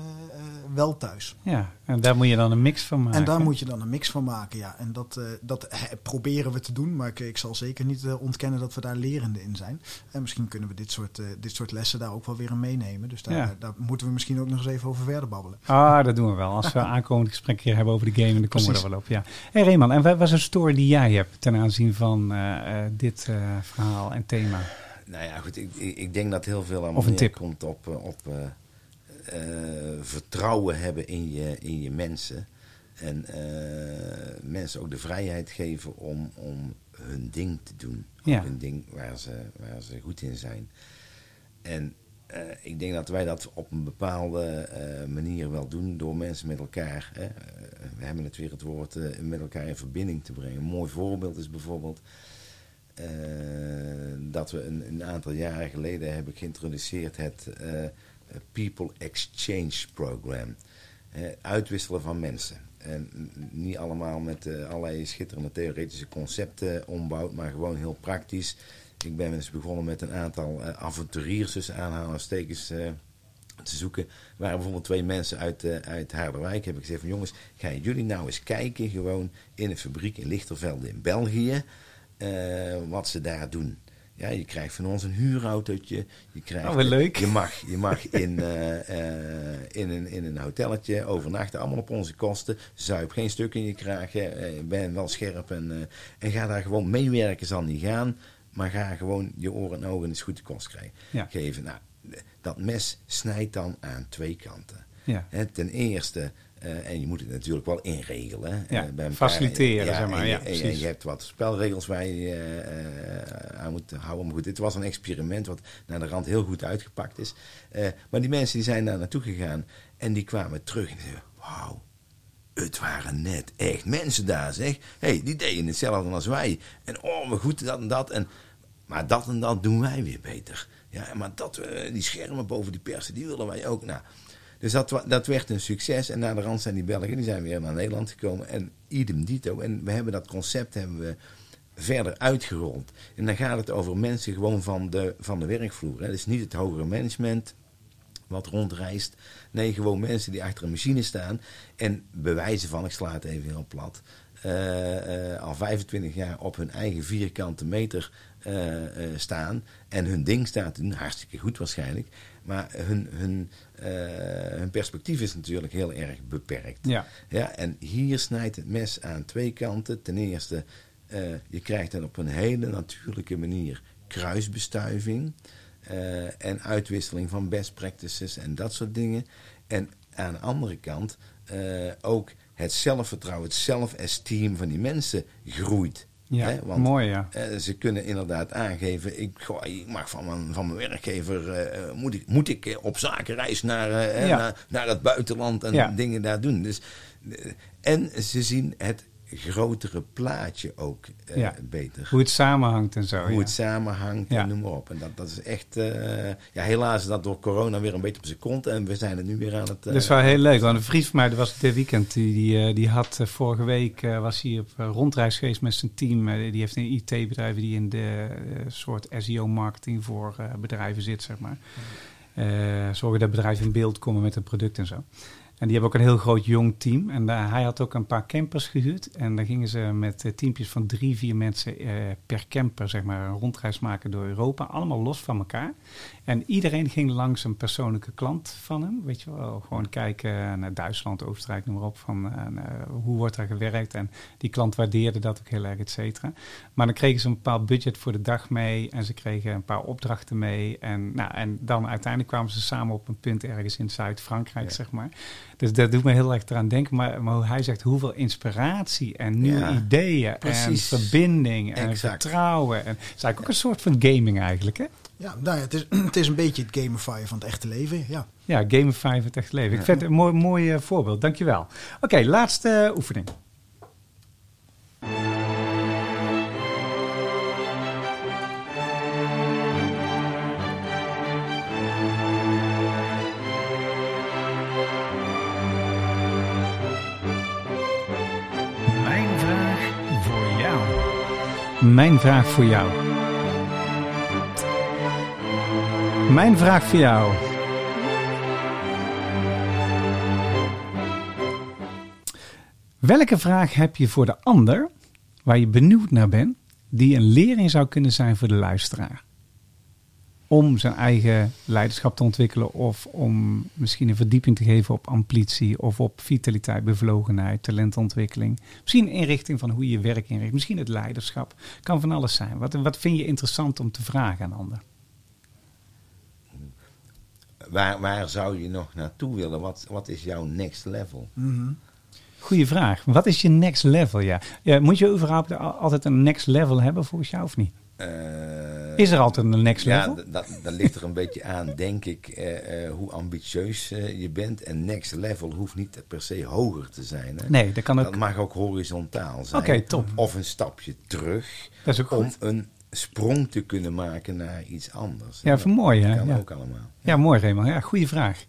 wel thuis. Ja, en daar moet je dan een mix van maken. En daar moet je dan een mix van maken, ja. En dat, uh, dat proberen we te doen, maar ik, ik zal zeker niet ontkennen dat we daar lerende in zijn. En misschien kunnen we dit soort, dit soort lessen daar ook wel weer in meenemen. Dus daar, ja. daar moeten we misschien ook nog eens even over verder babbelen. Ah, dat doen we wel. Als we aankomend gesprek hier hebben over de game, dan komen we er wel op. Ja. Hey Reeman, en wat was een die jij hebt ten aanzien van dit verhaal en thema? Nou ja, goed. Ik, ik denk dat heel veel aan komt op, op vertrouwen hebben in je, in je mensen. En uh, mensen ook de vrijheid geven om, om hun ding te doen. Ja. Hun ding waar ze, waar ze goed in zijn. En uh, ik denk dat wij dat op een bepaalde uh, manier wel doen door mensen met elkaar. Hè. we hebben het weer het woord met elkaar in verbinding te brengen. Een mooi voorbeeld is bijvoorbeeld dat we een, een, aantal jaren geleden hebben geïntroduceerd het People Exchange Program. eh, uitwisselen van mensen. En niet allemaal met eh, allerlei schitterende theoretische concepten ombouwd, maar gewoon heel praktisch. Ik ben eens begonnen met een aantal eh, avonturiers, tussen aanhalingstekens, eh, te zoeken. Er waren bijvoorbeeld twee mensen uit, eh, uit Harderwijk. Heb ik gezegd van jongens, gaan jullie nou eens kijken, gewoon in een fabriek in Lichtervelde in België, wat ze daar doen. Ja, je krijgt van ons een huurautootje. Je krijgt, Oh, wat leuk. Je mag, je mag in, in, een, in een hotelletje overnachten, allemaal op onze kosten. Zuip geen stuk in je kraag. ben wel scherp en, en ga daar gewoon meewerken, zal niet gaan. Maar ga gewoon je oren en ogen eens goed de kost krijgen. Ja. geven. Nou, dat mes snijdt dan aan twee kanten. Ja. Ten eerste, eh, en je moet het natuurlijk wel inregelen. Ja, bij elkaar. faciliteren, zeg maar, en ja, en je, hebt wat spelregels waar je eh, aan moet houden. Maar goed, dit was een experiment wat naar de rand heel goed uitgepakt is. Maar die mensen die zijn daar naartoe gegaan en die kwamen terug en zeiden, wauw. Het waren net echt mensen daar, zeg. hey, die deden hetzelfde als wij. En oh, maar goed, dat en dat. En, maar dat en dat doen wij weer beter. Ja, maar dat, eh, die schermen boven die persen, die willen wij ook. Nou, dus dat, dat werd een succes. En naar de rand zijn die Belgen, die zijn weer naar Nederland gekomen. En idem dito. En we hebben dat concept hebben we verder uitgerold. En dan gaat het over mensen gewoon van de, van de werkvloer. Hè. Dus niet het hogere management wat rondreist. Nee, gewoon mensen die achter een machine staan. En bewijzen van, ik sla het even heel plat. eh, eh, al 25 jaar op hun eigen vierkante meter eh, eh, staan. En hun ding staat te doen, hartstikke goed waarschijnlijk. Maar hun, hun, eh, hun perspectief is natuurlijk heel erg beperkt. Ja. Ja, en hier snijdt het mes aan twee kanten. Ten eerste, je krijgt dan op een hele natuurlijke manier kruisbestuiving. en uitwisseling van best practices en dat soort dingen. En aan de andere kant ook het zelfvertrouwen, het zelfesteem van die mensen groeit. Ja, want, mooi, ja. eh, ze kunnen inderdaad aangeven, ik, goh, ik mag van mijn, van mijn werkgever, eh, moet ik, moet ik eh, op zakenreis naar, Ja. naar, naar het buitenland en Ja. dingen daar doen. Dus, en ze zien het grotere plaatje ook eh, Ja. beter. Hoe het samenhangt en zo. Hoe ja. het samenhangt Ja. en noem maar op. En dat, dat is echt, eh, ja helaas is dat door corona weer een beetje op zijn kont. En we zijn er nu weer aan het... eh, Dat is wel heel leuk. Want een vriend van mij, dat was dit weekend, die, die, eh, die had eh, vorige week eh, was hij op eh, rondreis geweest met zijn team. Eh, die heeft een IT-bedrijf die in de eh, soort SEO-marketing voor eh, bedrijven zit, zeg maar. Eh, zorgen dat bedrijven in beeld komen met een product en zo. En die hebben ook een heel groot jong team. En daar hij had ook een paar campers gehuurd. En dan gingen ze met eh, teampjes van drie, vier mensen eh, per camper, zeg maar, een rondreis maken door Europa. Allemaal los van elkaar. En iedereen ging langs een persoonlijke klant van hem. Weet je wel, gewoon kijken naar Duitsland, Oostenrijk, noem maar op. Van eh, hoe wordt daar gewerkt. En die klant waardeerde dat ook heel erg, et cetera. Maar dan kregen ze een bepaald budget voor de dag mee. En ze kregen een paar opdrachten mee. En, nou, en dan uiteindelijk kwamen ze samen op een punt ergens in Zuid-Frankrijk, Ja. zeg maar. Dus dat doet me heel erg eraan denken. Maar, maar hij zegt, hoeveel inspiratie en nieuwe Ja, ideeën precies. en verbinding en Exact. vertrouwen. En het is eigenlijk ook een soort van gaming eigenlijk, hè? Ja, nou ja, het, is, het is een beetje het gamifyen van het echte leven. Ja. Ja, Gamify van het echt leven. Ik vind het een mooi, mooi eh, voorbeeld. Dankjewel. Oké, laatste eh, oefening. Mijn vraag voor jou. Mijn vraag voor jou. Welke vraag heb je voor de ander waar je benieuwd naar bent, die een lering zou kunnen zijn voor de luisteraar? Om zijn eigen leiderschap te ontwikkelen of om misschien een verdieping te geven op ambitie of op vitaliteit, bevlogenheid, talentontwikkeling. Misschien inrichting van hoe je werk inricht. Misschien het leiderschap. Kan van alles zijn. Wat, wat vind je interessant om te vragen aan een ander? waar, waar zou je nog naartoe willen? Wat, wat is jouw next level? Mhm. Goeie vraag. Wat is je next level? Ja. Ja, moet je überhaupt al- altijd een next level hebben volgens jou of niet? Eh, Is er altijd een next ja, level? d- dat, dat ligt er een beetje aan, denk ik, eh, eh, hoe ambitieus je bent. En next level hoeft niet per se hoger te zijn. Hè? Nee, dat kan ook. Dat mag ook horizontaal zijn. Oké, top. Of een stapje terug. Dat is ook om goed. een sprong te kunnen maken naar iets anders. Ja, Dat van mooi hè? kan Ja. ook allemaal. ja, mooi Raymond. Ja, goede vraag.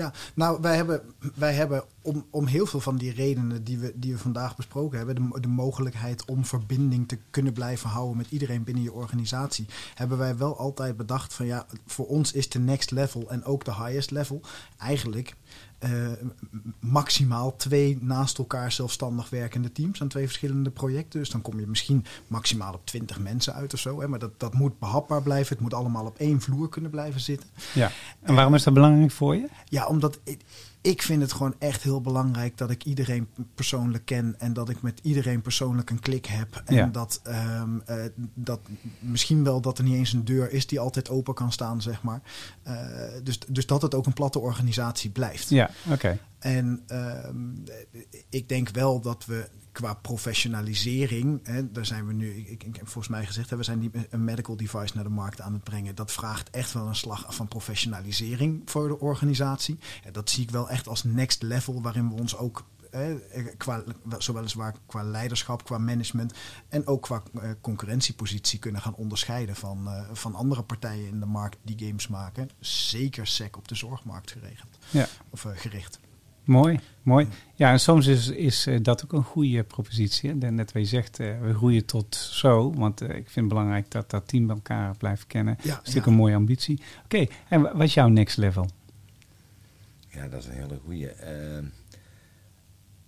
Ja, nou, wij hebben, wij hebben om, om heel veel van die redenen die we, die we vandaag besproken hebben, de, de mogelijkheid om verbinding te kunnen blijven houden met iedereen binnen je organisatie, hebben wij wel altijd bedacht van ja, voor ons is de next level en ook de highest level eigenlijk eh, maximaal twee naast elkaar zelfstandig werkende teams aan twee verschillende projecten. Dus dan kom je misschien maximaal op twintig mensen uit of zo. Hè, maar dat, dat moet behapbaar blijven. Het moet allemaal op één vloer kunnen blijven zitten. Ja. En waarom is dat belangrijk voor je? Ja, omdat ik, vind het gewoon echt heel belangrijk dat ik iedereen persoonlijk ken en dat ik met iedereen persoonlijk een klik heb. En Ja. dat, ehm, eh, dat misschien wel dat er niet eens een deur is die altijd open kan staan, zeg maar. Eh, dus, dus dat het ook een platte organisatie blijft. Ja, oké. En ehm, ik denk wel dat we qua professionalisering, hè, daar zijn we nu, ik, heb volgens mij gezegd, hè, we zijn niet een medical device naar de markt aan het brengen. Dat vraagt echt wel een slag van professionalisering voor de organisatie. En dat zie ik wel echt als next level, waarin we ons ook qua, zo weliswaar qua leiderschap, qua management en ook qua eh, concurrentiepositie kunnen gaan onderscheiden van, eh, van andere partijen in de markt die games maken. Zeker SEC op de zorgmarkt geregeld Ja. of eh, gericht. Mooi, mooi. Ja, en soms is, is eh, dat ook een goede propositie. hè. Net wat je zegt, eh, we groeien tot zo. Want eh, ik vind het belangrijk dat dat team bij elkaar blijft kennen. Ja, dat is natuurlijk ja. een mooie ambitie. Oké, en wa- wat is jouw next level? Ja, dat is een hele goeie. Ehm,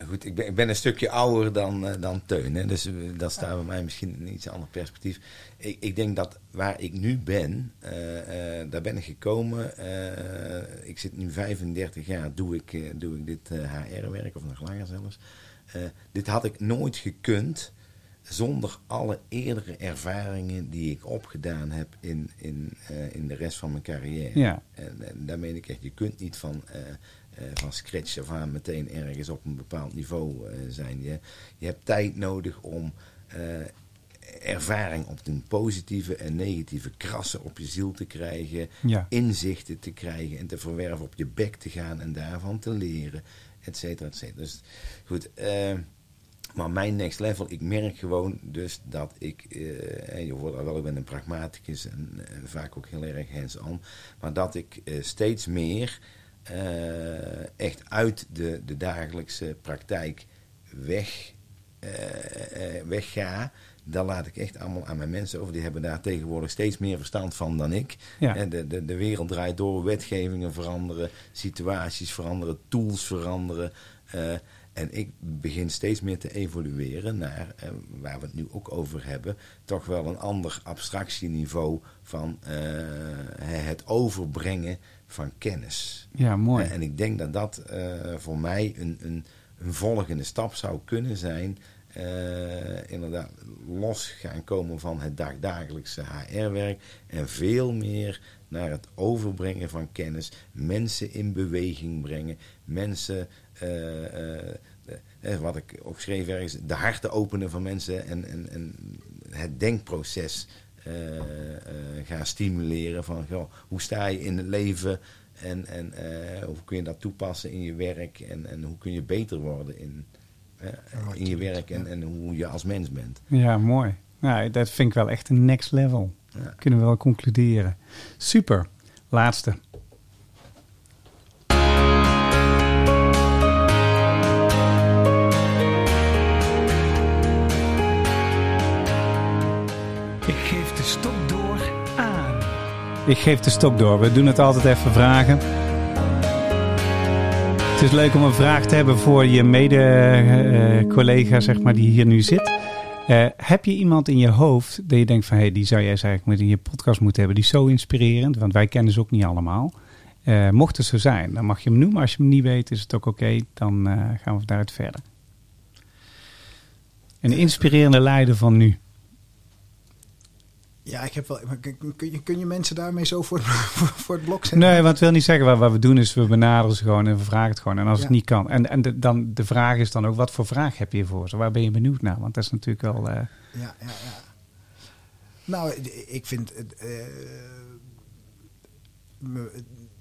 goed, ik ben, ik ben een stukje ouder dan, eh, dan Teun. Hè, dus eh, dat staat bij mij misschien in een iets ander perspectief. Ik, ik denk dat waar ik nu ben, eh, daar ben ik gekomen. ik zit nu 35 jaar, doe ik, doe ik dit HR-werk, of nog langer zelfs. Dit had ik nooit gekund zonder alle eerdere ervaringen die ik opgedaan heb in, in, in de rest van mijn carrière. Ja. En, en daar meen ik echt, je kunt niet van, eh, eh, van scratch af aan meteen ergens op een bepaald niveau eh, zijn. Je, je hebt tijd nodig om eh, ervaring op de positieve en negatieve krassen op je ziel te krijgen, Ja. inzichten te krijgen en te verwerven, op je bek te gaan en daarvan te leren, et cetera, et cetera. Dus goed, eh, maar mijn next level, ik merk gewoon dus dat ik, eh, en je hoort al wel, ik ben een pragmaticus en, eh, vaak ook heel erg hands-on, maar dat ik eh, steeds meer eh, echt uit de, de dagelijkse praktijk weg, eh, eh, wegga. Dat laat ik echt allemaal aan mijn mensen over. Die hebben daar tegenwoordig steeds meer verstand van dan ik. Ja. De, de, de wereld draait door, wetgevingen veranderen, situaties veranderen, tools veranderen. Eh, en ik begin steeds meer te evolueren naar, eh, waar we het nu ook over hebben, toch wel een ander abstractieniveau van eh, het overbrengen van kennis. Ja, mooi. En ik denk dat dat eh, voor mij een, een, een volgende stap zou kunnen zijn. eh, inderdaad, los gaan komen van het dagdagelijkse HR-werk. En veel meer naar het overbrengen van kennis. Mensen in beweging brengen. Mensen, eh, wat ik ook schreef ergens, de harten openen van mensen. En, en, en het denkproces eh, eh, gaan stimuleren. Van goh, hoe sta je in het leven? En, en eh, hoe kun je dat toepassen in je werk? En, en hoe kun je beter worden in, in je werk en, en hoe je als mens bent? Ja, mooi. Nou, dat vind ik wel echt een next level. Ja. Kunnen we wel concluderen. Super. Laatste. Ik geef de stok door. We doen het altijd even vragen. Het is leuk om een vraag te hebben voor je mede-collega, zeg maar, die hier nu zit. Eh, heb je iemand in je hoofd dat je denkt van... Hey, die zou jij eigenlijk met in je podcast moeten hebben. Die is zo inspirerend, want wij kennen ze ook niet allemaal. Eh, mocht het zo zijn, dan mag je hem noemen. Als je hem niet weet, is het ook oké. Dan eh, gaan we daaruit verder. Een inspirerende leider van nu. Ja, ik heb wel. kun- je, kun je mensen daarmee zo voor, voor, het blok zetten? Nee, het wil niet zeggen wat, wat we doen is we benaderen ze gewoon en we vragen het gewoon. En als het niet kan. En, en de, dan, de vraag is dan ook, wat voor vraag heb je voor ze? Waar ben je benieuwd naar? Want dat is natuurlijk wel... eh, Ja, ja, ja. Nou, ik vind. eh,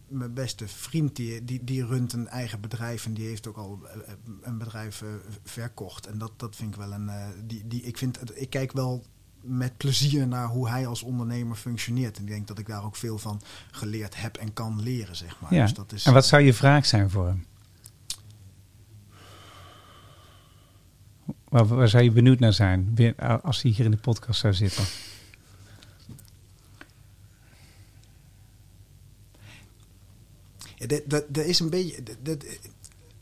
Mijn beste vriend, die, die, die runt een eigen bedrijf en die heeft ook al eh, een bedrijf verkocht. En dat, dat vind ik wel een. die, die, ik, vind, ik kijk wel met plezier naar hoe hij als ondernemer functioneert. En ik denk dat ik daar ook veel van geleerd heb en kan leren, zeg maar. Ja. Dus dat is, En wat zou je vraag zijn voor hem? Waar, waar zou je benieuwd naar zijn als hij hier in de podcast zou zitten? Ja, dat- dat- dat is een beetje. dat-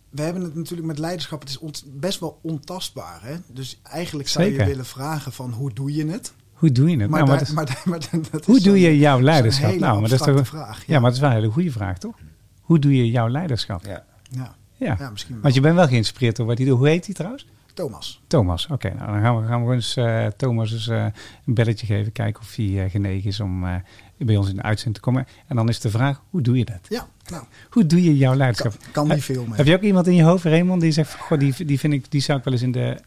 we hebben het natuurlijk met leiderschap. Het is ont- best wel ontastbaar. Hè? Dus eigenlijk zou Zeker. je willen vragen van hoe doe je het? Hoe doe je het? Maar, Nou, maar daar- dat is- maar, daar- maar dat- dat is hoe doe je jouw leiderschap? hele Nou, maar dat is toch, vraag. ja. maar dat is wel een hele goede vraag, toch? Hoe doe je jouw leiderschap? Ja. ja. Ja. Ja, misschien wel. Want je bent wel geïnspireerd door wat hij doet. Hoe heet hij trouwens? Thomas. Thomas. Oké, nou dan gaan we, gaan we eens eh, Thomas eens, eh, een belletje geven. Kijken of hij eh, genegen is om bij ons in de uitzending te komen. En dan is de vraag, hoe doe je dat? Ja, nou, Hoe doe je jouw leiderschap? kan, kan die Heb- veel mee. Heb je ook iemand in je hoofd, Raymond, die zegt, goh, die, die vind ik, die zou ik wel eens in de...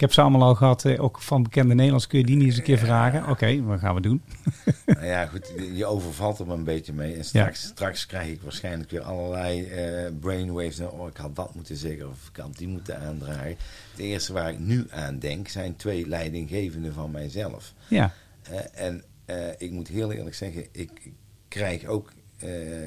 Ik heb ze allemaal al gehad, eh, ook van bekende Nederlands. Kun je die niet eens een keer vragen? Oké, wat gaan we doen? Nou ja, goed, je overvalt er een beetje mee. En straks, straks krijg ik waarschijnlijk weer allerlei eh, brainwaves. En, oh, ik had dat moeten zeggen of ik had die moeten aandragen. Het eerste waar ik nu aan denk zijn twee leidinggevenden van mijzelf. Ja, Eh, en ik moet heel eerlijk zeggen, ik krijg ook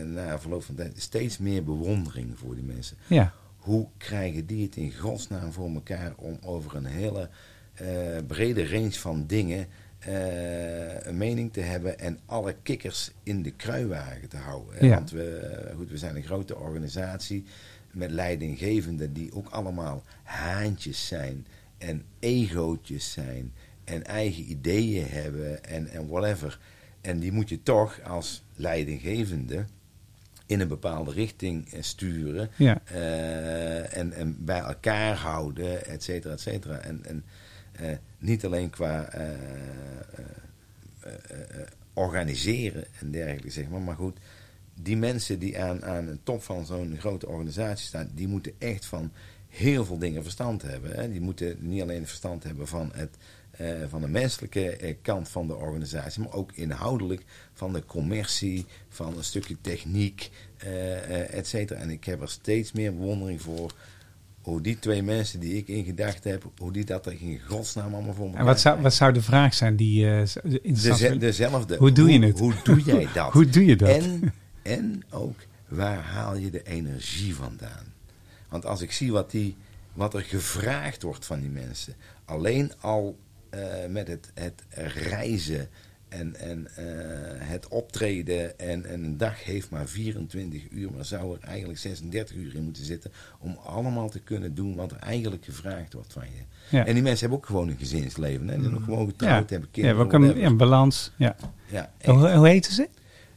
na verloop van tijd steeds meer bewondering voor die mensen. ja, Hoe krijgen die het in godsnaam voor elkaar om over een hele eh, brede range van dingen eh, een mening te hebben en alle kikkers in de kruiwagen te houden. Ja. Want we, eh, goed, we zijn een grote organisatie met leidinggevenden die ook allemaal haantjes zijn en egootjes zijn en eigen ideeën hebben en, en whatever. En die moet je toch als leidinggevende in een bepaalde richting eh, sturen ja. eh, en, en bij elkaar houden, et cetera, et cetera. En, en eh, niet alleen qua organiseren en dergelijke, zeg maar. Maar goed, die mensen die aan, aan de top van zo'n grote organisatie staan, die moeten echt van heel veel dingen verstand hebben. Hè. Die moeten niet alleen verstand hebben van, het, van de menselijke eh, kant van de organisatie, maar ook inhoudelijk van de commercie, van een stukje techniek, eh, eh, et cetera. En ik heb er steeds meer bewondering voor hoe die twee mensen die ik in gedachten heb, hoe die dat er in godsnaam allemaal voor elkaar En wat zou, wat zou de vraag zijn die eh, dezelfde. Hoe doe je het? Hoe doe jij dat? Hoe doe je dat? En, en ook, waar haal je de energie vandaan? Want als ik zie wat, die, wat er gevraagd wordt van die mensen, alleen al eh, met het, het reizen en, en eh, het optreden en, en een dag heeft maar 24 uur, maar zou er eigenlijk 36 uur in moeten zitten om allemaal te kunnen doen wat er eigenlijk gevraagd wordt van je. Ja. En die mensen hebben ook gewoon een gezinsleven. Hè? Die zijn ook gewoon ja. getrouwd, hebben ja, kinderen. ook een, ja, een balans. Ja. Ja. Hoe, hoe heten ze?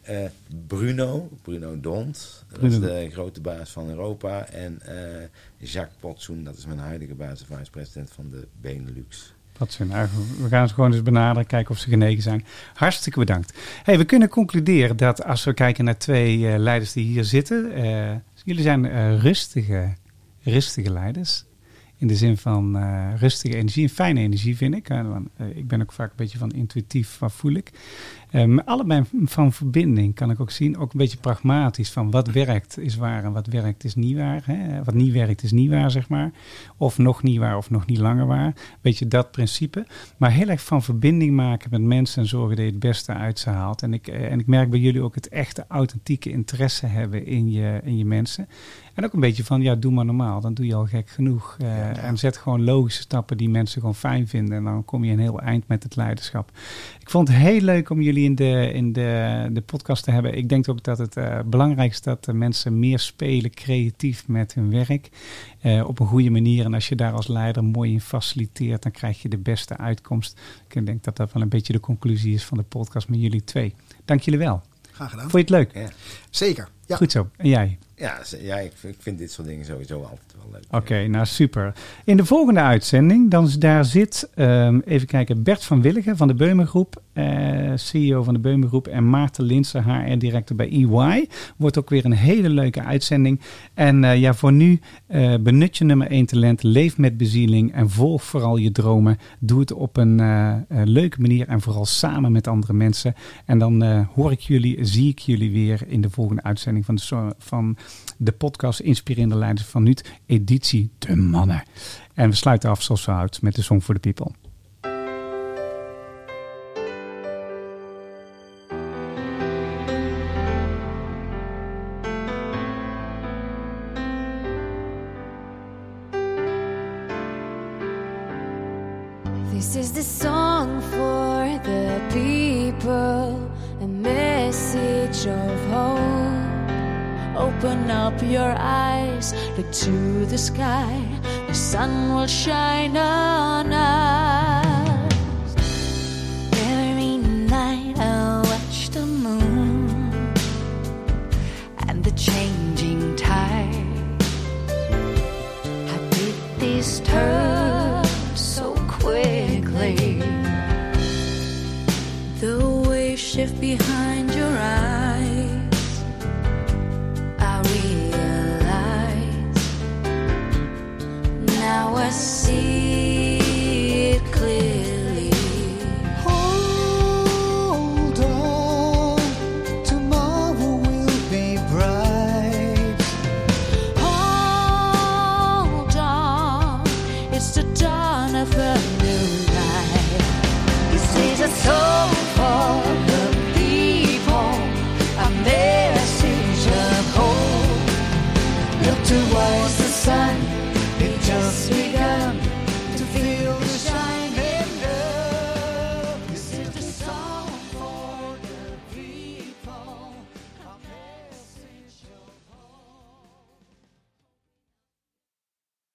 Eh, Bruno, Bruno Dont, dat is de grote baas van Europa. En eh, Jacques Potsoen, dat is mijn huidige baas en vice-president van de Benelux. Wat ze, nou, we gaan ze gewoon eens benaderen, kijken of ze genegen zijn. Hartstikke bedankt. Hey, we kunnen concluderen dat als we kijken naar twee eh, leiders die hier zitten. eh, jullie zijn eh, rustige, rustige leiders. In de zin van rustige energie en fijne energie vind ik. Ik ben ook vaak een beetje van intuïtief, wat voel ik. Maar allebei van verbinding kan ik ook zien. Ook een beetje pragmatisch van wat werkt is waar en wat werkt is niet waar. Hè? Wat niet werkt is niet waar, zeg maar. Of nog niet waar of nog niet langer waar. Beetje dat principe. Maar heel erg van verbinding maken met mensen en zorgen dat je het beste uit ze haalt. En ik, eh, en ik merk bij jullie ook het echte authentieke interesse hebben in je, in je mensen. En ook een beetje van, ja, doe maar normaal. Dan doe je al gek genoeg. Eh, En zet gewoon logische stappen die mensen gewoon fijn vinden. En dan kom je een heel eind met het leiderschap. Ik vond het heel leuk om jullie in de, in de, de podcast te hebben. Ik denk ook dat het eh, belangrijk is dat de mensen meer spelen creatief met hun werk. eh, op een goede manier. En als je daar als leider mooi in faciliteert, dan krijg je de beste uitkomst. Ik denk dat dat wel een beetje de conclusie is van de podcast met jullie twee. Dank jullie wel. Graag gedaan. Vond je het leuk? Ja, Zeker. Ja. Goed zo. En jij? Ja, ja ik, ik vind dit soort dingen sowieso altijd wel leuk. Oké, nou super. In de volgende uitzending, dan daar zit, ehm, even kijken, Bert van Willigen van de Beumengroep, eh, CEO van de Beumengroep, en Maarten Linsen, HR-director bij EY. Wordt ook weer een hele leuke uitzending. En eh, ja, voor nu, eh, benut je nummer 1 talent, leef met bezieling en volg vooral je dromen. Doe het op een leuke manier en vooral samen met andere mensen. En dan hoor ik jullie, zie ik jullie weer in de volgende uitzending van de, van de podcast Inspirerende Leiders van Nuut, editie De Mannen. En we sluiten af zoals we uit met de Song for the People. look to the sky, the sun will shine on us.